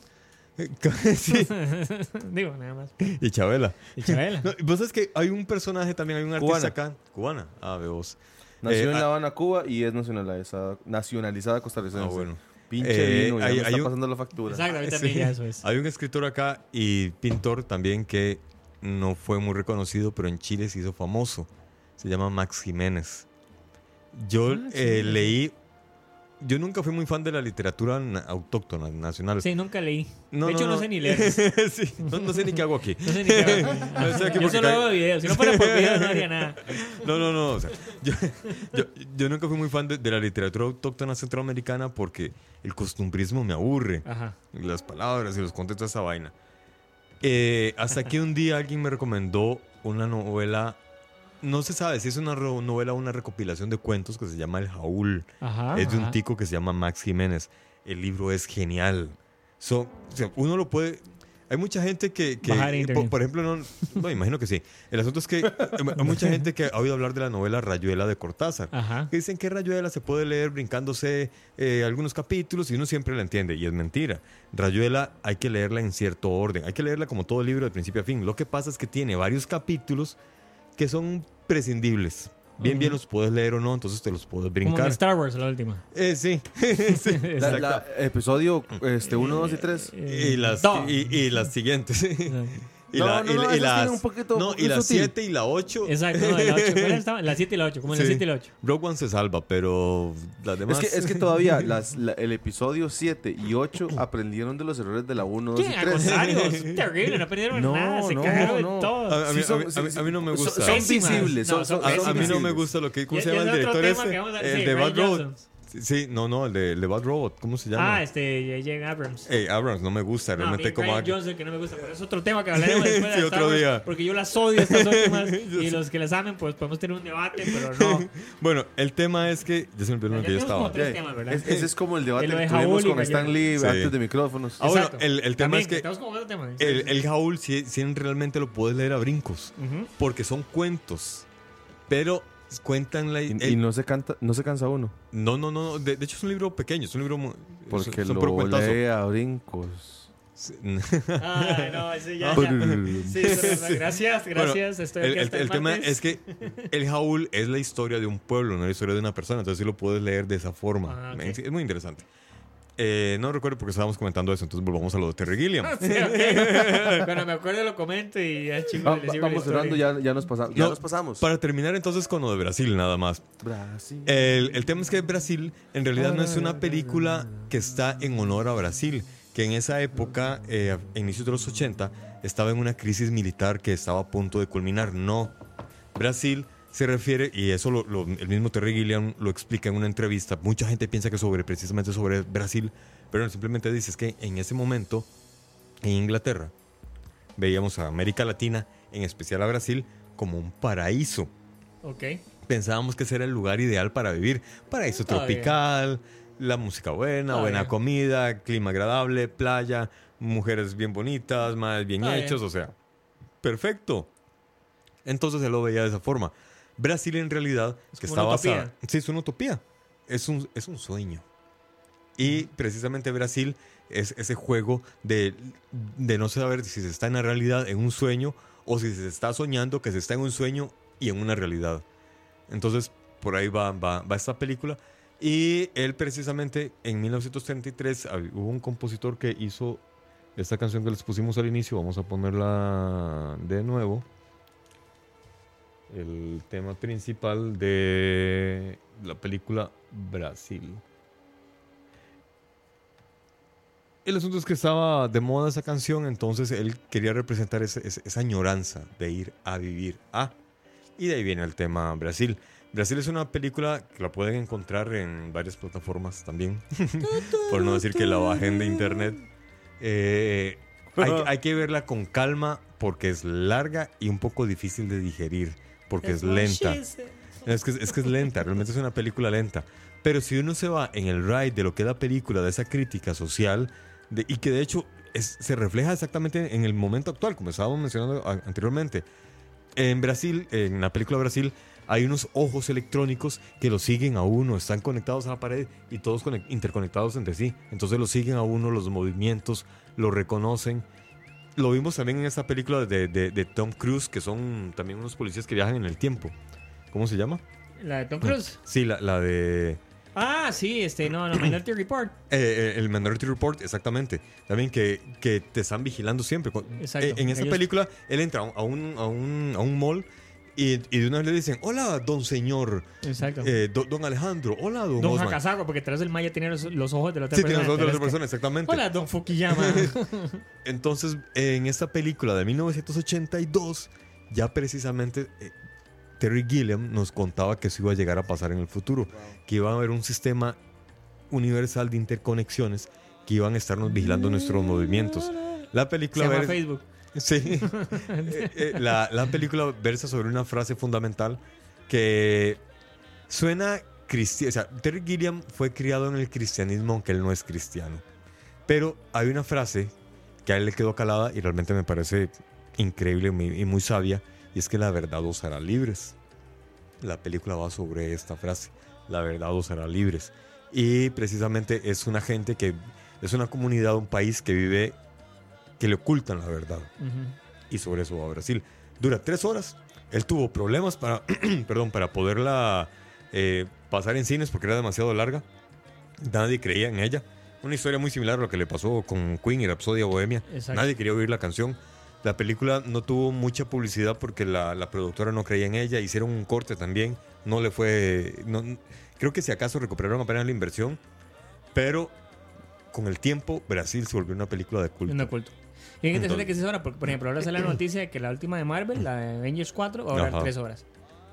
(laughs) sí. (laughs) Digo, nada más. y Chabela. Y Chabela. (laughs) No, vos sabes que hay un personaje también, hay un artista Cubana. acá, cubana. Ah, ve vos. Nació Eh, en ah, La Habana, Cuba y es nacionalizada, nacionalizada costarricense. Ah, bueno. Pinche Eh, vino, ya hay- me hay está un- pasando la factura. Exacto, a mí también Sí. ya eso es. Hay un escritor acá y pintor también que no fue muy reconocido, pero en Chile se hizo famoso. Se llama Max Jiménez. Yo Ah, sí. eh, leí. Yo nunca fui muy fan de la literatura na- autóctona, nacional. Sí, nunca leí. No, de hecho, no, no. sé ni leer. (laughs) Sí, no, sé ni qué hago aquí. (laughs) No sé ni qué hago. (laughs) No, estoy aquí Yo solo hago videos. Si no fuera por videos, no haría nada. No, no, no. o sea, yo, yo- yo nunca fui muy fan de, de la literatura autóctona centroamericana porque el costumbrismo me aburre. Ajá. las palabras y los contextos de esa vaina. Eh, hasta que un día alguien me recomendó una novela, no se sabe si es una novela o una recopilación de cuentos que se llama El Jaúl. Ajá. es de un tico que se llama Max Jiménez. El libro es genial. So, o sea, uno lo puede... Hay mucha gente que, por, por ejemplo, no, no, imagino que sí. El asunto es que eh, (laughs) hay mucha gente que ha oído hablar de la novela Rayuela de Cortázar. Ajá. Que dicen que Rayuela se puede leer brincándose eh, algunos capítulos y uno siempre la entiende. Y es mentira. Rayuela hay que leerla en cierto orden. Hay que leerla como todo libro de principio a fin. Lo que pasa es que tiene varios capítulos que son prescindibles. Bien, bien los puedes leer o no, entonces te los puedes Como en brincar. Star Wars, la última. Eh, sí. (laughs) Sí, (laughs) La- exacto. la- episodio este, 1, 2 y 3. Eh, y, las, y, y las siguientes. Y No, la- no, y- no, y las- tienen un poquito- no, y sutil. 7 y la 8. Exacto, no, la 8. ¿Cuál estaba? La 7 y la 8, como en la Sí. 7 y la 8. Rogue One se salva, pero las Es demás. que, es que (laughs) todavía las, la- el episodio 7 y 8 aprendieron de los errores de la 1, 2 y ¿Qué? Al 3. contrario, (laughs) es terrible, no aprendieron No, nada, se no, cagaron no. de todo. A, a mí, Sí, son- a mí- a mí- sí, a mí no me son- gusta. Son, Pésimas. visibles. No, Son, son son- A, son a mí no me gusta lo que. ¿Cómo se llama el es director ese? El sí, de Bad Robot. Sí, no, no, el de, el de Bad Robot. ¿Cómo se llama? Ah, este, J.J. Abrams. Ey, Abrams, no me gusta. No, Realmente como. Ryan Johnson, que no me gusta, pero es otro tema que (laughs) hablaremos después Sí, de otro Wars, día. Porque yo las odio estas últimas (laughs) y los que las amen, pues podemos tener un debate, pero no. (laughs) Bueno, el tema es que. Ya se me olvidó lo que yo estaba. temas, ¿verdad? es- ese es como el debate Lo de que tuvimos con. Stan Lee Sí. antes de micrófonos. Ah, bueno, Exacto. el, el tema También, es que. estamos con otro tema. El, el Jaúl, si, si realmente lo puedes leer a brincos. Ujú. Porque son cuentos. Pero cuentan la. Y, el- y no, se canta, no se cansa uno. no, no, no. De, de hecho, es un libro pequeño. Es un libro. mu- Porque son, son lo lee a brincos. (laughs) Ay, no, ese ya. Sí, gracias, gracias. Bueno, estoy el, el- el tema es que el Jaúl es la historia de un pueblo, no la historia de una persona. Entonces sí lo puedes leer de esa forma. Ah, es muy interesante. Eh, no recuerdo porque estábamos comentando eso, entonces volvamos a lo de Terry Gilliam. (laughs) Sí, ok. (laughs) Cuando me acuerdo lo comento y ya chingo, Va- vamos cerrando, ya, ya nos pasamos. Ya No, nos pasamos. Para terminar entonces con lo de Brasil nada más. Brasil. El, el tema es que Brasil en realidad no es una película que está en honor a Brasil, que en esa época, eh, a inicios de los 80, estaba en una crisis militar que estaba a punto de culminar. No. Brasil se refiere, y eso lo- lo- el mismo Terry Gilliam lo explica en una entrevista, mucha gente piensa que sobre precisamente sobre Brasil, pero él simplemente dice es que en ese momento, en Inglaterra, veíamos a América Latina, en especial a Brasil, como un paraíso Ok. pensábamos que ese era el lugar ideal para vivir. Paraíso Está bien. tropical, la música buena, Está buena bien. comida, clima agradable, playa, mujeres bien bonitas, más bien hechos, o sea, perfecto. Entonces él lo veía de esa forma. Brasil en realidad, Es que está una basada... utopía. Sí, es una utopía. Es un, es un sueño. Y precisamente Brasil es ese juego de, de no saber si se está en la realidad, en un sueño, o si se está soñando que se está en un sueño y en una realidad. Entonces, por ahí va, va, va esta película. Y él precisamente en 1933 hab- hubo un compositor que hizo esta canción que les pusimos al inicio. Vamos a ponerla de nuevo. El tema principal de la película Brasil. el asunto es que estaba de moda esa canción, entonces él quería representar ese- ese- esa añoranza de ir a vivir a. Y de ahí viene el tema Brasil. Brasil es una película que la pueden encontrar en varias plataformas también, (laughs) por no decir que la bajen de internet. Eh, hay, (laughs) hay que verla con calma porque es larga y un poco difícil de digerir, porque es lenta. Es que, es que es lenta, realmente es una película lenta. Pero si uno se va en el ride de lo que es la película, de esa crítica social, de- y que de hecho es- se refleja exactamente en el momento actual, como estábamos mencionando a- anteriormente. En Brasil, en la película Brasil, hay unos ojos electrónicos que lo siguen a uno, están conectados a la pared y todos conec- interconectados entre sí. Entonces lo siguen a uno, los movimientos, lo reconocen. Lo vimos también en esta película de, de- de Tom Cruise, que son también unos policías que viajan en el tiempo. ¿Cómo se llama? La de Tom Cruise. Sí, la, la de... Ah, sí, este, no, no, Minority Report. (clears throat) Eh, eh, el Minority Report, exactamente. También que, que te están vigilando siempre. Exacto. eh, en esa Ellos- película, él entra a un, a un, a un mall y, y de una vez le dicen, hola, don señor, Exacto. eh, do- don Alejandro, hola, don, Don Osman. Hakasago, porque tras el Maya tiene los, los ojos de la otra Sí, persona. tiene los ojos de la otra persona, exactamente. Hola, Don Fukuyama. (laughs) Entonces, en esta película de 1982, ya precisamente eh, Terry Gilliam nos contaba que eso iba a llegar a pasar en el futuro, que iba a haber un sistema universal de interconexiones que iban a estarnos vigilando nuestros movimientos. La Se película llama ver- Facebook. Sí. (laughs) Eh, eh, la, la película versa sobre una frase fundamental que suena cristiana. O sea, Terry Gilliam fue criado en el cristianismo, aunque él no es cristiano. Pero hay una frase que a él le quedó calada y realmente me parece increíble y muy, y muy sabia, y es que la verdad os hará libres. La película va sobre esta frase, la verdad os hará libres. Y precisamente es una gente que, es una comunidad, un país que vive, que le ocultan la verdad Ujú. y sobre eso va a Brasil. Dura tres horas. Él tuvo problemas para, (clears throat) perdón, para poderla eh, pasar en cines porque era demasiado larga. Nadie creía en ella. Una historia muy similar a lo que le pasó con Queen y Rhapsodia Bohemia. Exacto. Nadie quería oír la canción. La película no tuvo mucha publicidad porque la, la productora no creía en ella. Hicieron un corte también. No le fue. no- creo que si acaso recuperaron apenas la inversión. Pero con el tiempo, Brasil se volvió una película de culto. Un culto. Y es interesante Entonces- que es ahora, porque por ejemplo ahora sale la (clears throat) noticia de que la última de Marvel, la de Avengers 4, va a durar Ajá. 3 horas.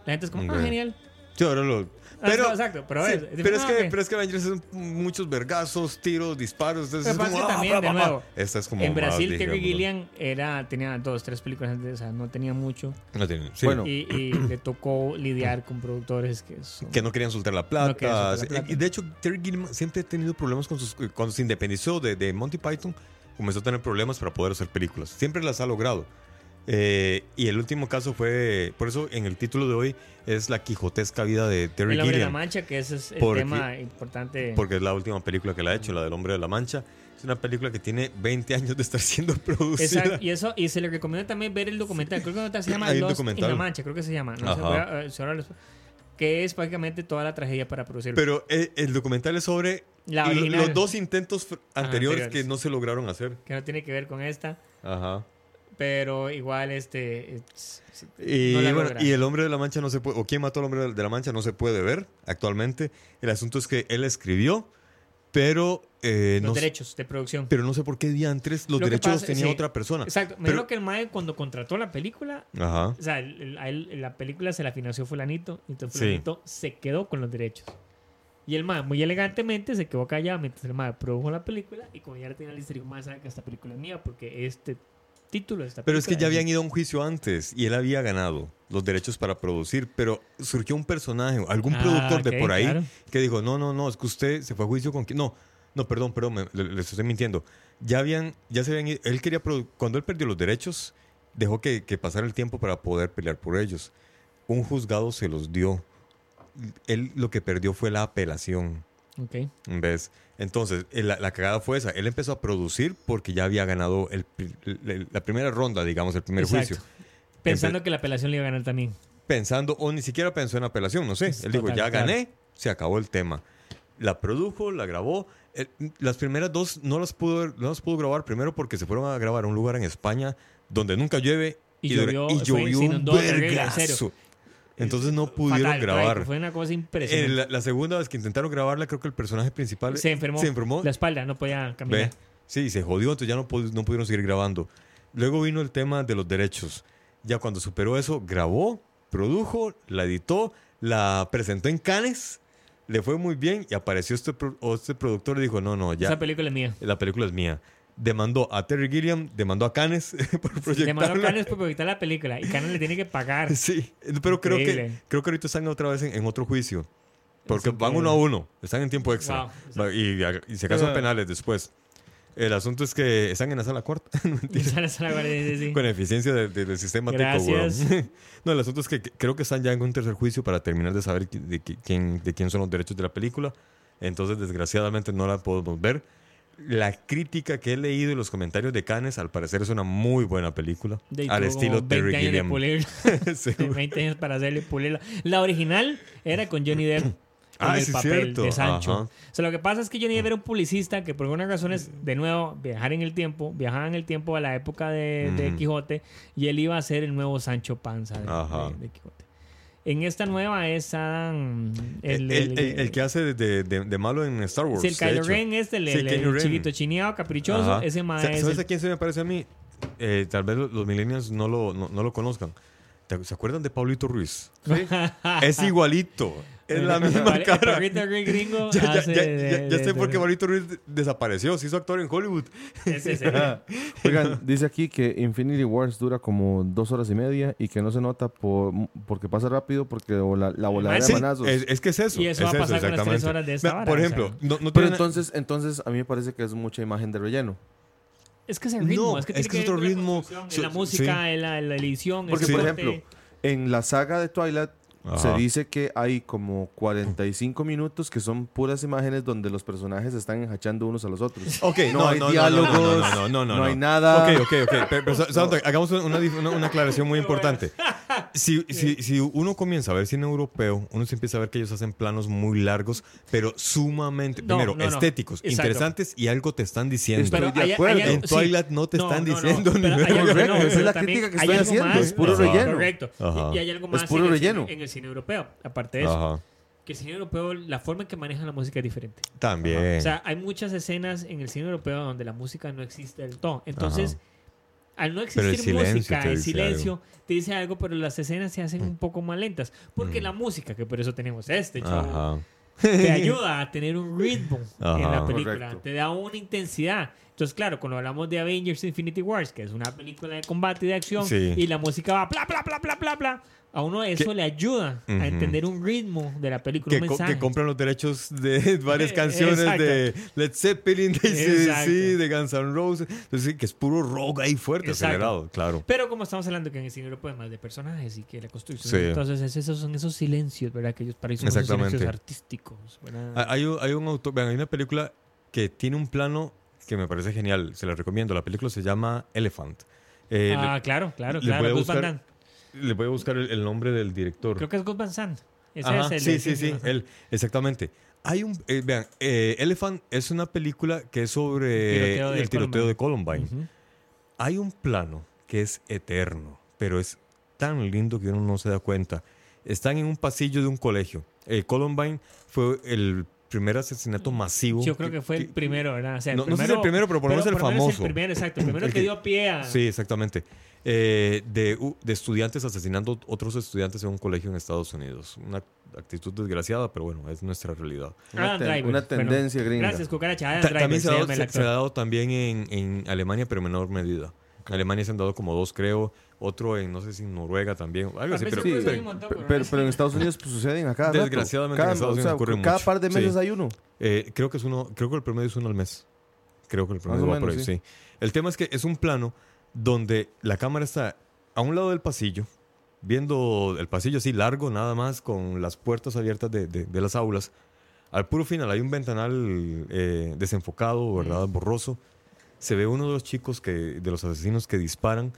La gente es como, Ok. ah, genial. Sí, ahora lo. Ah, Pero, no, exacto, pero sí, es- pero, es ah, que, pero es que Avengers es muchos vergazos, tiros, disparos. Entonces es como, que ah, también, pa, de nuevo, Esta es como. en más Brasil, ligera, Terry. Gilliam era, tenía dos, tres películas antes, o sea, no tenía mucho. No tiene- sí. Bueno. Y, y (clears throat) le tocó lidiar con productores que son... que no querían soltar la No plata. querían soltar la Sí, plata. Y de hecho, Terry Gilliam siempre ha tenido problemas con sus. Cuando se independizó de, de Monty Python, comenzó a tener problemas para poder hacer películas. Siempre las ha logrado. Eh, y el último caso fue. Por eso en el título de hoy es La Quijotesca vida de Terry El hombre de la mancha, que ese es el Porque- tema importante. Porque es la última película que la ha hecho, la del Hombre de la Mancha. Es una película que tiene 20 años de estar (laughs) siendo producida. Exacto, y eso y se le recomienda también ver el documental. Creo que el documental se llama Lost documental. in la Mancha, creo que se llama. No sé, eh, que es prácticamente toda la tragedia para producir. Pero eh, el documental es sobre La original. los dos intentos anteriores, que no se lograron hacer. que no tiene que ver con esta. Ajá. Pero igual, este. es- es- Y, no bueno, y el hombre de la mancha no se puede, o quién mató al hombre de la mancha no se puede ver actualmente. El asunto es que él escribió, pero eh, los no, derechos de producción. pero no sé por qué diantres los Lo derechos los pasa- tenía sí. otra persona. Exacto. Me Pero- que el Mae, cuando contrató la película, Ajá. o sea, el- el- él- la película se la financió Fulanito, y entonces Sí. Fulanito se quedó con los derechos. Y el Mae, muy elegantemente, se quedó callado mientras el Mae produjo la película. Y como ya le tenía lista, dijo: Mae, sabe que esta película es mía porque este título de esta Pero es que ya habían ido a un juicio antes y él había ganado los derechos para producir, pero surgió un personaje, algún Ah, productor de por ahí claro. que dijo, no, no, no, es que usted se fue a juicio con. No, no, perdón, perdón, me- le- estoy mintiendo. Ya habían, ya se habían ido- él quería, cuando él perdió los derechos, dejó que, que pasara el tiempo para poder pelear por ellos. Un juzgado se los dio. Él lo que perdió fue la apelación. Ok. ¿Ves? Entonces, eh, la, la cagada fue esa. Él empezó a producir porque ya había ganado el la primera ronda, digamos, el primer Exacto. juicio. Pensando Empe- que la apelación le iba a ganar también. Pensando, o ni siquiera pensó en apelación, no sé. Es Él dijo, ya claro. gané, se acabó el tema. La produjo, la grabó. Eh, las primeras dos no las, pudo, no las pudo grabar primero porque se fueron a grabar a un lugar en España donde nunca llueve Y dura- llovió, y llovió un vergazo. Entonces no pudieron Fatal, grabar. Fue una cosa impresionante. la, la segunda vez que intentaron grabarla, creo que el personaje principal se enfermó. Se enfermó. La espalda, no podía caminar. Ve. Sí, se jodió, entonces ya no, no pudieron seguir grabando. Luego vino el tema de los derechos. Ya cuando superó eso, grabó, produjo, la editó, la presentó en Cannes, le fue muy bien y apareció este, pro- este productor y dijo, no, no, ya, Esa película es mía. la película es mía. Demandó a Terry Gilliam, demandó a Cannes (laughs) por Le mandó proyectarla. a Cannes por proyectar la película y Cannes le tiene que pagar. (laughs) Sí, pero creo que, creo que ahorita están otra vez en, en otro juicio. Porque van uno a uno, están en tiempo extra. Wow, y, y se casan penales después. El asunto es que están en la sala cuarta. (laughs) No, sale, sale, sí, sí. Con eficiencia de- de- del sistema tico, Gracias. weón. No, el asunto es que creo que están ya en un tercer juicio para terminar de saber de, qui- quién, de quién son los derechos de la película. Entonces, desgraciadamente, no la podemos ver. La crítica que he leído y los comentarios de Cannes, al parecer, es una muy buena película. De- al estilo como 20 Terry años de Gilliam. (laughs) Sí. 20 años para hacerle pulirla. La original era con Johnny Depp. (clears throat) en Ah, el sí, papel cierto. de Sancho. Ajá. O sea, lo que pasa es que Johnny Depp era un publicista que por algunas razones, de nuevo, viajar en el tiempo, viajaba en el tiempo a la época de, de Ujú. Quijote y él iba a ser el nuevo Sancho Panza de, de- de Quijote. En esta nueva es Adam... El, el- el- el que hace de, de- malo en Star Wars. Sí, el Kylo. Ren este, el, Sí, chiquito chineado, caprichoso, Ajá. ese maestro. ¿Sabes a quién se me parece a mí? Eh, tal vez los, millennials no lo, no, no lo conozcan. ¿Te- ¿Se acuerdan de Pablito Ruiz? (laughs) es igualito. Es la (laughs) misma cara. gringo (laughs) Ya, ya, hace ya, sé por qué Pablito Ruiz desapareció. Se hizo actor en Hollywood. Ese es (laughs) el- Oigan, dice aquí que Infinity Wars dura como dos horas y media y que no se nota por, porque pasa rápido porque la, la voladera Sí, de manazos. es, es que es eso. Y eso es va a pasar con las tres horas de esta vara, Por o ejemplo, sea. no, no Pero entonces, entonces a mí me parece que es mucha imagen de relleno. Es que es el ritmo, No, es que, es otro ritmo. la música, sí. en la, en la edición, Porque, por ejemplo, en la saga de Twilight Ajá. se dice que hay como 45 minutos que son puras imágenes donde los personajes están enjachando unos a los otros. (laughs) Ok, no, no, hay no, no, diálogos, no, no, no, no, no, no hay no. nada. Ok, ok, ok. Pero, (laughs) pero, hagamos una, una- una aclaración muy importante. (laughs) Si, si, si uno comienza a ver cine europeo, uno se empieza a ver que ellos hacen planos muy largos, pero sumamente, No, primero, no, no. estéticos, Exacto. interesantes y algo te están diciendo. Estoy de hay- acuerdo. hay algo- En Twilight no te están diciendo ni pero hay Correcto, esa es pero la crítica que hay estoy haciendo, más, es puro Ajá. relleno. Correcto. Ajá. Y, y hay algo Es más puro en, el relleno. en el cine europeo. Aparte de eso, Ajá. que el cine europeo, la forma en que manejan la música es diferente. También. O sea, hay muchas escenas en el cine europeo donde la música no existe del todo. Entonces, al no existir silencio música, el silencio te dice algo, pero las escenas se hacen un poco más lentas. Porque la música, que por eso tenemos este show, Ajá. te (laughs) ayuda a tener un ritmo en Ajá. la película. Correcto. Te da una intensidad. Entonces, claro, cuando hablamos de Avengers Infinity Wars, que es una película de combate y de acción, Sí. y la música va bla, bla, bla, bla, bla, bla, a uno eso le ayuda Ujú. a entender un ritmo de la película, Que, co- que compran los derechos de (laughs) varias Eh, canciones exacto. de Led Zeppelin, de. ACDC, de Guns N' Roses. Entonces, que es puro rock ahí fuerte, Exacto. acelerado, claro. Pero como estamos hablando que en el cine europeo es más de personajes y que la construcción. Sí. Entonces, es- esos son esos silencios, ¿verdad? Que ellos para ellos son silencios artísticos. ¿verdad? Ah, Hay, un- hay un autor, hay una película que tiene un plano que me parece genial, se la recomiendo. La película se llama Elephant. Eh, ah, claro, claro, le claro. voy Gus Van buscar- Damme. le, voy a buscar el, el nombre del director. Creo que es Gus Van Sant. Ese Ajá, es el sí, sí, sí, él, exactamente. Hay un, eh, vean, eh, Elephant es una película que es sobre Tiroteo de el tiroteo de Columbine. Hay un plano que es eterno, pero es tan lindo que uno no se da cuenta. Están en un pasillo de un colegio. Columbine fue el primer asesinato masivo. Yo creo que fue el primero, ¿verdad? O sea, No- no sé si el primero, pero por lo menos el famoso. el primero, exacto. El primero El que que- dio pie a. Sí, exactamente. Eh, de, estudiantes asesinando otros estudiantes en un colegio en Estados Unidos. Una actitud desgraciada, pero bueno, es nuestra realidad. Una Adam ten- Driver. una Bueno, tendencia gringa. Gracias, Cucaracha. Adam Ta- Driver también ha dado, se ha dado también en, en Alemania, pero en menor medida. Alemania se han dado como dos, creo. Otro en, no sé si en Noruega también. Algo así, pero, sí, Sí, hay pero- un montón, pero, pero- pero, pero en Estados Unidos pues, suceden a cada rato. Desgraciadamente en Estados Unidos ocurre Cada mucho. par de meses Sí. hay uno. eh, creo que es uno, creo que el promedio es uno al mes. Creo que el promedio o va por ahí, sí. sí. El tema es que es un plano donde la cámara está a un lado del pasillo, viendo el pasillo así largo, nada más, con las puertas abiertas de, de- de las aulas. Al puro final hay un ventanal eh, desenfocado, ¿verdad? Borroso. Se ve uno de los chicos que, de los asesinos que disparan.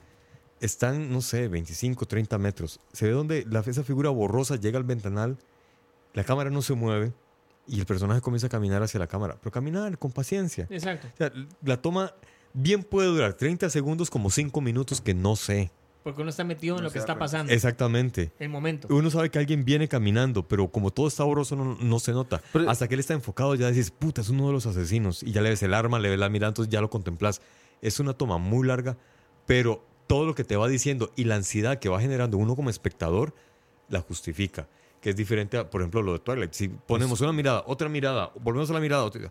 Están, no sé, 25, 30 metros. Se ve donde la, esa figura borrosa llega al ventanal, la cámara no se mueve y el personaje comienza a caminar hacia la cámara. Pero caminar con paciencia. Exacto. O sea, la toma bien puede durar 30 segundos como 5 minutos que no sé. Porque uno está metido en lo que está pasando. Exactamente. El momento. Uno sabe que alguien viene caminando, pero como todo está borroso no, no se nota. Pero- Hasta que él está enfocado ya dices, puta, es uno de los asesinos. Y ya le ves el arma, le ves la mirada, entonces ya lo contemplas. Es una toma muy larga, pero todo lo que te va diciendo y la ansiedad que va generando uno como espectador la justifica. Que es diferente a, por ejemplo, lo de Twilight. Si ponemos una mirada, otra mirada, volvemos a la mirada, otra-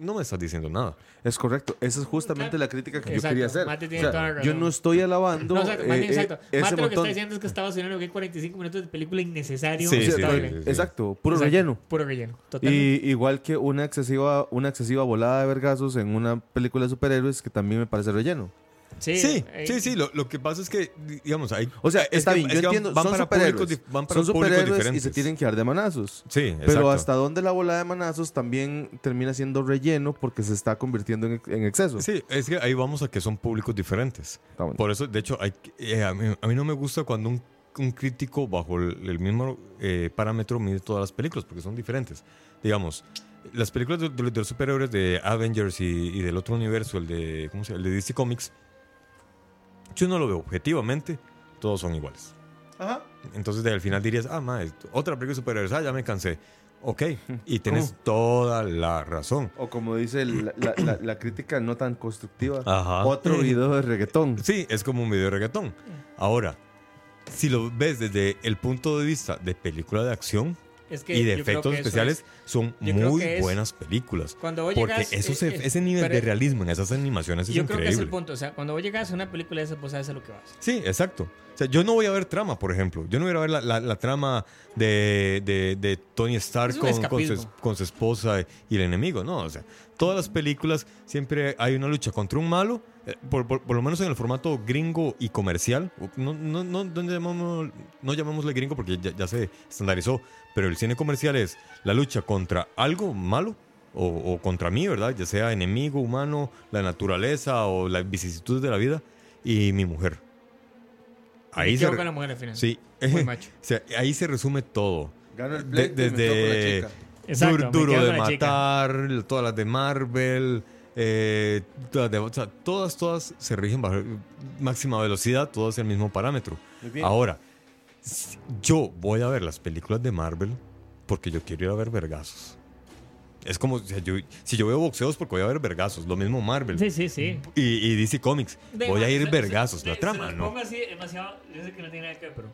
no me estás diciendo nada. Es correcto. Esa es justamente Claro. la crítica que Exacto. yo quería hacer. Mate O tiene sea, toda la razón. yo no estoy alabando (laughs) No, exacto, más eh, eh, exacto. ese Mate lo que está diciendo es que está vaciando que hay 45 minutos de película innecesario. Sí, O sea, sí, Total. sí, sí. Exacto, puro Exacto, relleno. Puro relleno. Totalmente. Y igual que una excesiva, una excesiva volada de vergazos en una película de superhéroes que también me parece relleno. Sí, Sí, eh, sí, sí. Lo, lo que pasa es que, digamos, hay. O sea, es está bien, yo entiendo, van son para superhéroes. públicos van para son públicos superhéroes y se tienen que dar de manazos. Sí, exacto. Pero hasta dónde la volada de manazos también termina siendo relleno porque se está convirtiendo en, en exceso. Sí, es que ahí vamos a que son públicos diferentes. Bueno. Por eso, de hecho, hay, que- eh, a, mí, a mí no me gusta cuando un, un crítico bajo el, el mismo eh, parámetro mide todas las películas, porque son diferentes. Digamos, las películas de, de- de los superhéroes de Avengers y, y del otro universo, el de, ¿cómo se llama? El de DC Comics, yo no lo veo objetivamente, todos son iguales. Ajá. Entonces, al final dirías, ah, ma, es- otra película de superhéroes, ah, ya me cansé. Ok, y tienes toda la razón. O como dice el- la, la- la- la crítica no tan constructiva, Ajá. otro video de reggaetón. Sí, es como un video de reggaetón. Ahora, si lo ves desde el punto de vista de película de acción es que y de efectos especiales, es- son muy es- buenas películas. Cuando vos Porque llegas, eso se- eh, ese nivel pero- de realismo en esas animaciones es Yo creo que es increíble. el punto. O sea, cuando vos llegas a una película de esas, vos sabes a lo que vas. Sí, exacto. O sea, yo no voy a ver trama, por ejemplo. Yo no voy a ver la, la- la trama de, de- de Tony Stark Es con, con su, con su esposa y el enemigo. No, o sea, todas las películas siempre hay una lucha contra un malo, por, por- por lo menos en el formato gringo y comercial. No, no, no, no, llamamos, no llamémosle gringo porque ya, ya se estandarizó, pero el cine comercial es la lucha contra algo malo. O, o contra mí, ¿verdad? Ya sea enemigo humano, la naturaleza o las vicisitudes de la vida y mi mujer. Ahí Me se, la mujer al final. Sí. Muy (laughs) macho. O sea, ahí se resume todo. Gano el De- desde chica. Exacto, duro quedo de la chica. matar, todas las de Marvel, eh, o sea, todas, todas se rigen bajo máxima velocidad, todas el mismo parámetro. Muy bien. Ahora, yo voy a ver las películas de Marvel porque yo quiero ir a ver vergazos. Es como, o sea, yo- si yo veo boxeos porque voy a ver vergazos, lo mismo Marvel. Sí, sí, sí. Y, y DC Comics, De- voy a ir se- vergazos, se- la se trama, los ¿no? pongo así demasiado. Yo sé que no tiene nada que ver, pero.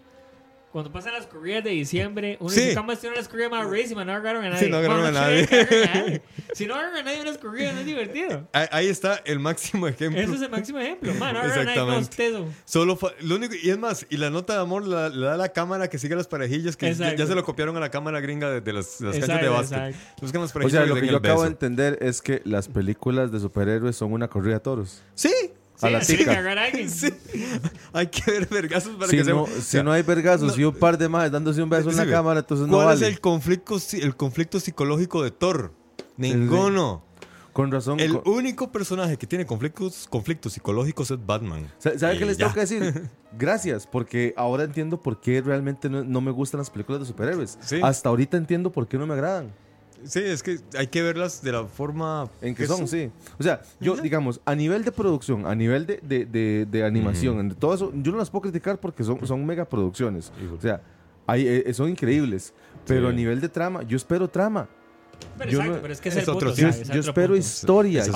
Cuando pasan las corridas de diciembre, uno Sí. dice, ¿cómo estuvieron las corridas más rarísimas? No agarraron a nadie. Sí, no agarraron Bueno, a nadie. a. Si no agarran a nadie en unas corridas, no es divertido. (laughs) Ahí, ahí está el máximo ejemplo. Ese es el máximo ejemplo. Man, no agarran a nadie con Exactamente. usted. Solo fa- lo único, y es más, y la nota de amor la- le da la cámara que sigue a las parejillas, que ya, se lo copiaron a la cámara gringa de, de las, de las canchas de básquet. Buscan las O parejillas sea, lo que yo acabo de entender es que las películas de superhéroes son una corrida de toros. Sí, A la tica. agarrar a alguien. (laughs) sí. Hay que ver vergazos para Si que no, se... si no hay vergazos y un par de más dándose un beso en Sí, la cámara, entonces no ¿Cuál vale. es el conflicto, el conflicto psicológico de Thor? Ninguno. Con razón. El con- único personaje que tiene conflictos, conflictos psicológicos es Batman. Sa- ¿Sabe qué les ya. tengo que decir? (laughs) Gracias, porque ahora entiendo por qué realmente no, no me gustan las películas de superhéroes. Sí. Hasta ahorita entiendo por qué no me agradan. Sí, es que hay que verlas de la forma En que son, sí. O sea, yo, digamos, a nivel de producción, a nivel de, de, de- de animación, de todo eso, yo no las puedo criticar porque son, son megaproducciones. O sea, hay, eh, son increíbles. Pero Sí. a nivel de trama, yo espero trama. Pero Yo exacto, no- pero es que es, es el otro punto. Yo, o sea, cine. es yo otro espero punto. historia. Yo,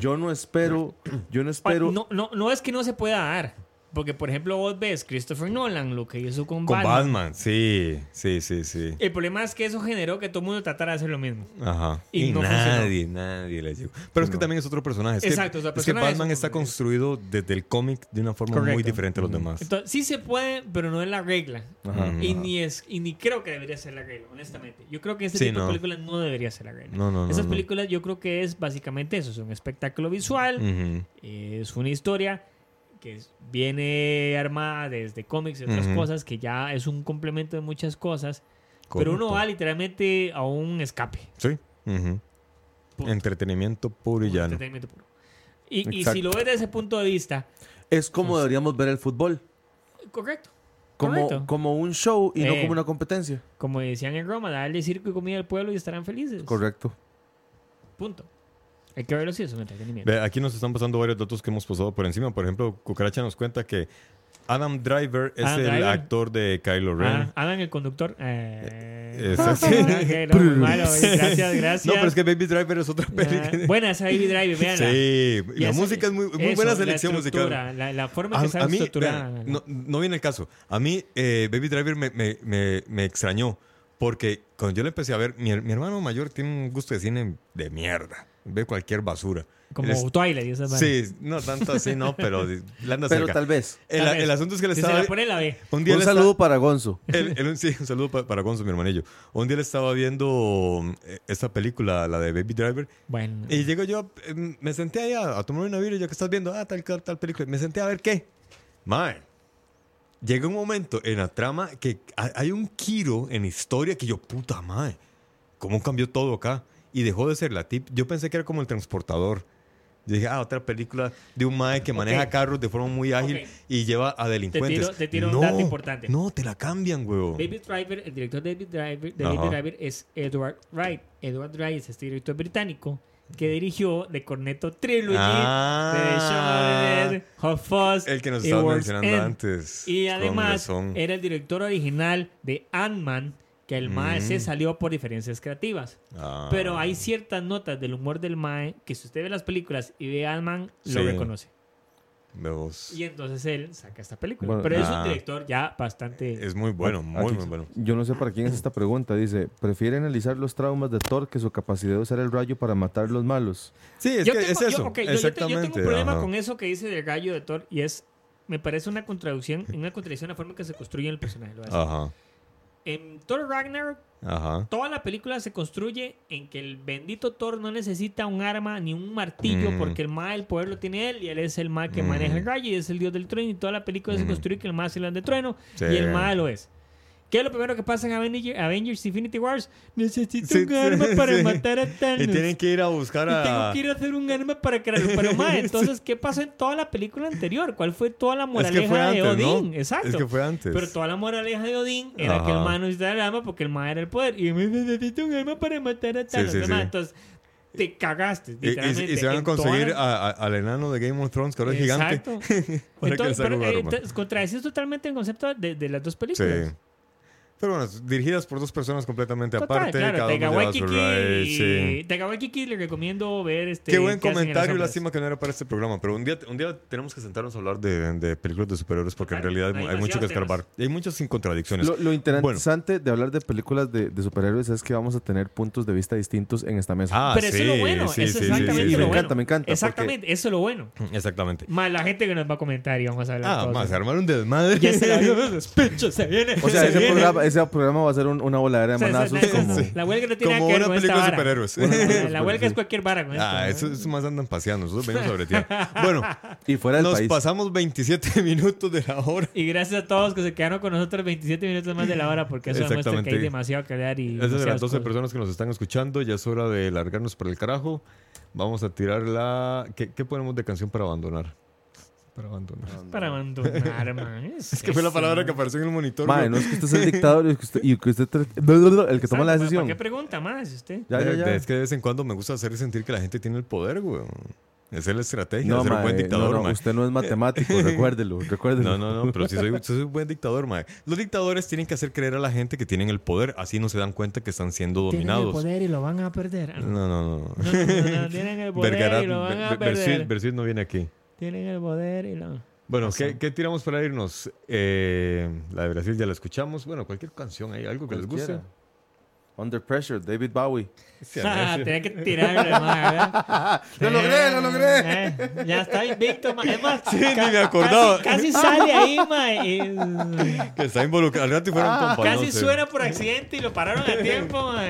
yo no espero, yo no espero. No, no, no es que no se pueda dar. Porque, por ejemplo, vos ves Christopher Nolan, lo que hizo con, Con Batman. Batman, sí, sí, sí, sí. El problema es que eso generó que todo el mundo tratara de hacer lo mismo. Ajá. Y Y, no nadie, nadie le llegó. Pero es que también es otro personaje. Es que- Exacto, o sea, es que es Batman un- está construido desde el cómic de una forma muy Correcto. diferente a los demás. Entonces, sí se puede, pero no es la regla. Ajá. Y ni es y ni creo que debería ser la regla, honestamente. Yo creo que este Sí, tipo no. de películas no debería ser la regla. No, no, no, Esas no. películas yo creo que es básicamente eso, es un espectáculo visual, Ujú. es una historia que viene armada desde cómics y otras cosas, que ya es un complemento de muchas cosas, pero uno va literalmente a un escape. Sí. Entretenimiento puro y llano. entretenimiento puro. Y, si lo ves desde ese punto de vista, Es como deberíamos ver el fútbol. correcto. Como, correcto. como un show y no Eh. como una competencia. Como decían en Roma, darle circo y comida al pueblo y estarán felices. Correcto. Punto. Hay que verlo si es un entretenimiento. Ve, aquí nos están pasando varios datos que hemos pasado por encima. Por ejemplo, Cucaracha nos cuenta que Adam Driver es Adam el Driver. actor de Kylo Ren. Ah, Adam, el conductor. Eh, ok, no, (laughs) muy malo. Gracias, (laughs) gracias. No, pero es que Baby Driver es otra Ah, película. buena esa Baby Driver, veanla. Sí, Y la música es muy, muy eso, buena la selección estructura, musical. La, la forma que está estructurada. vean, no, no viene el caso. A mí, eh, Baby Driver me, me- me- me extrañó. Porque cuando yo le empecé a ver, mi, mi hermano mayor tiene un gusto de cine de mierda. Ve cualquier basura. Como es- Twilight y vainas. Sí, no tanto así, no, pero anda Pero cerca. tal vez. El, Tal vez. el asunto es que le Si se estaba. la pone, la ve. Un día Un le saludo estaba- para Gonzo. (laughs) él- sí, un saludo pa- para Gonzo, mi hermanillo. Un día le estaba viendo eh, esta película, la de Baby Driver, Bueno. y llego yo, eh, me senté ahí a, a tomar una birra, yo que estás viendo, ah, tal, tal, tal película. Me senté a ver qué. Mae, llega un momento en la trama que ha- hay un giro en historia que yo, puta mae, ¿cómo cambió todo acá? Y dejó de ser la tip. Yo pensé que era como el transportador. Yo dije, ah, otra película de un mae que maneja Ok. carros de forma muy ágil Ok. y lleva a delincuentes. te tiro un no, dato importante. No, te la cambian, weón. David Driver, el director de David Driver, de Ajá. Driver es Edward Wright. Edward Wright es este director británico que dirigió The Cornetto Trilogy, Ah. The Showman, Hot Fuzz El que nos estabas mencionando End. antes. Y además era el director original de Ant-Man, que el Mae se salió por diferencias creativas. Mm. Ah. Pero hay ciertas notas del humor del Mae que si usted ve las películas y ve Ant-Man, Sí. lo reconoce. Vemos. Y entonces él saca esta película. Bueno, Pero es ah. un director ya bastante... Es muy bueno, muy, Aquí- muy bueno. Yo no sé para quién es esta pregunta. Dice, ¿prefiere analizar los traumas de Thor que su capacidad de usar el rayo para matar los malos? Sí, es yo que tengo, es yo- eso. ok, yo- yo, te- Exactamente. yo tengo un problema ajá. con eso que dice del gallo de Thor y es... Me parece una contradicción, una contradicción la forma en que se construye el personaje. lo a. Ajá, En Thor Ragnarok ajá. Toda la película se construye en que el bendito Thor no necesita un arma ni un martillo Mm. porque el ma el poder lo tiene él y él es el ma que Mm. maneja el rayo y es el dios del trueno y toda la película se Mm. construye que el ma es el de trueno Sí. y el ma lo es. ¿Qué es lo primero que pasa en Avenger- Avengers Infinity Wars? Necesito Sí, un arma sí, (laughs) para sí. matar a Thanos. Y tienen que ir a buscar Y a. tengo que ir a hacer un arma para crearlo. Pero, ma, (laughs) entonces, ¿qué pasó en toda la película anterior? ¿Cuál fue toda la Es moraleja que de. Odín? Exacto. Es que fue antes. Pero toda la moraleja de Odín era Ajá. que el man no necesitaba el arma porque el man era el poder. Y me necesito un arma para matar a Thanos. Entonces, te cagaste, Y, y- y se van a toda conseguir la- a- a- al enano de Game of Thrones, que ahora es gigante. (laughs) Para Entonces, pero, eh, entonces, totalmente el concepto de, de las dos Sí. Películas. Pero bueno, dirigidas por dos personas completamente Total, aparte. claro, Waititi ride, y- sí. Le recomiendo ver este Qué buen qué comentario, lástima que no era para este programa, pero un día, un día tenemos que sentarnos a hablar de, de películas de superhéroes porque en realidad hay, mucho que escarbar. Hay muchas sin contradicciones. Lo, lo interesante de hablar de películas de, de superhéroes es que vamos a tener puntos de vista distintos en esta mesa. Ah, Pero eso sí, es lo bueno, sí, eso sí, es sí, exactamente sí, lo. Me bueno. encanta, me encanta, porque- Exactamente, eso es lo bueno. (laughs) Exactamente. Más la gente que nos va a comentar y vamos a hablar Ah, más, armaron un desmadre. Ya se la (laughs) se viene. O sea, se ese programa, ese programa va a ser un- una voladera de manazos esa- como... esa- La huelga no tiene Como nada que ver una con esta (laughs) película de superhéroes. La huelga es cualquier vara con Ah, esto. eso, eso más andan paseando. Nosotros venimos a bretear. (laughs) Bueno, Y fuera del nos país. pasamos 27 (laughs) minutos de la hora. Y gracias a todos que se quedaron con nosotros 27 minutos más de la hora porque eso demuestra que hay demasiado que hablar y Esas de las demasiadas 12 cosas. personas que nos están escuchando, ya es hora de largarnos por el carajo. Vamos a tirar la... ¿Qué, qué ponemos de canción para abandonar? Para abandonar. Para abandonar, man. Es que fue la palabra que apareció en el monitor. Mae, güey. no es que usted sea el dictador y que usted, y que usted el que toma la ¿Para decisión. qué pregunta más usted? Ya, ya, De- ya. Es que de vez en cuando me gusta hacer sentir que la gente tiene el poder, güey. Esa es la estrategia No, de ser un mae, buen dictador, no, no, mae. usted no es (laughs) matemático, recuérdelo, recuérdelo. No, no, no, pero sí soy, soy un buen dictador, mae. Los dictadores tienen que hacer creer a la gente que tienen el poder, así no se dan cuenta que están siendo Tienen el dominados. poder y lo van a perder. No, no, no. No, no, no, no, tienen el (laughs) poder Vergara- y lo van a perder. Versuit- Versuit no viene aquí. Tienen el poder y lo... Bueno. ¿qué, qué tiramos para irnos? Eh, la de Brasil ya la escuchamos. Bueno, cualquier canción ahí, algo que les guste. Cualquiera. Under Pressure, David Bowie. Ah, tenía que tirarle más, ¿verdad? (laughs) ¡Lo logré, lo logré! Eh, ya está invicto, ma. Es más, Sí, ni me acordaba. Casi, casi sale ahí, ma. y- que está involucrado. Al rato fueron no Ah, casi sé. suena por accidente y lo pararon a tiempo, ma.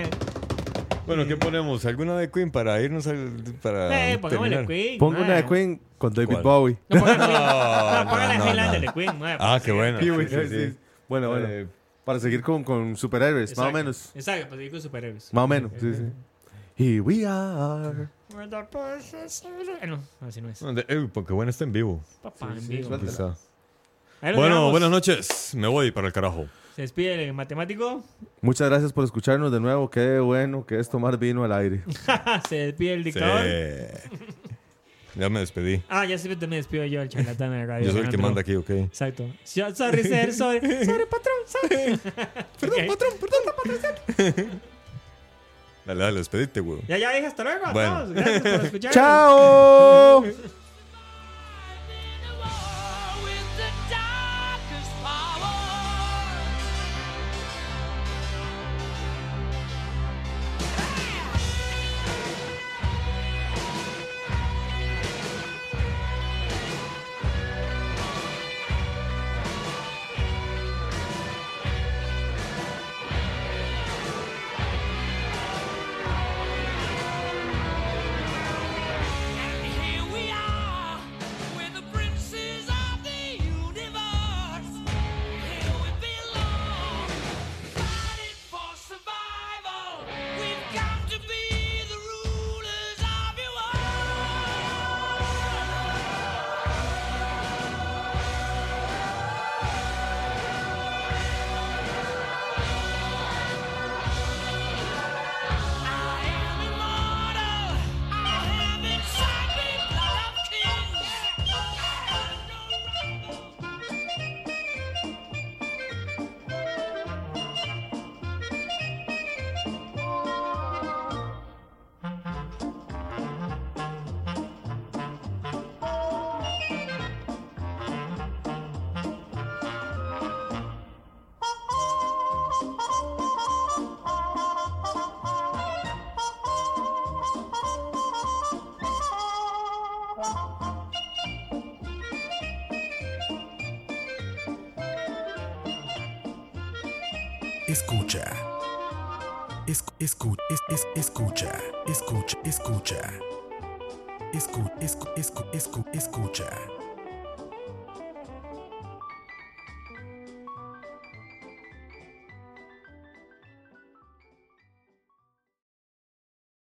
Bueno, ¿qué ponemos? ¿Alguna de Queen para irnos al, para Eh, pongámosle terminar? Queen. Pongo una de Queen con David ¿Cuál? Bowie. No, ponga Queen. (laughs) No, No, no, no, Highlander no. de Queen. Ah, qué bueno. Sí, Sí, güey, sí. Bueno, bueno. Eh, Para seguir con, con superhéroes, más o menos. Exacto, pues digo superhéroes. Más o menos, sí, sí. Here we are. Ah, No, así no es. ¿dónde? Eh, porque bueno está en vivo. Papá, Sí, en vivo. suéltala. Quizá. Ahí lo Bueno, dejamos. buenas noches. Me voy para el carajo. Se despide el matemático. Muchas gracias por escucharnos de nuevo. Qué bueno que es tomar vino al aire. (laughs) Se despide el dictador. Sí. Ya me despedí. Ah, ya siempre me despido yo, el charlatán de la radio. Yo soy el que manda aquí, ok. Exacto. Yo- Sorry, sir, sorry. Sorry, patrón, sorry. (laughs) Perdón, patrón, perdón. Dale, dale, despedite, güey. Ya, ya dije hasta luego a Bueno. todos. Gracias por escuchar. ¡Chao! (laughs)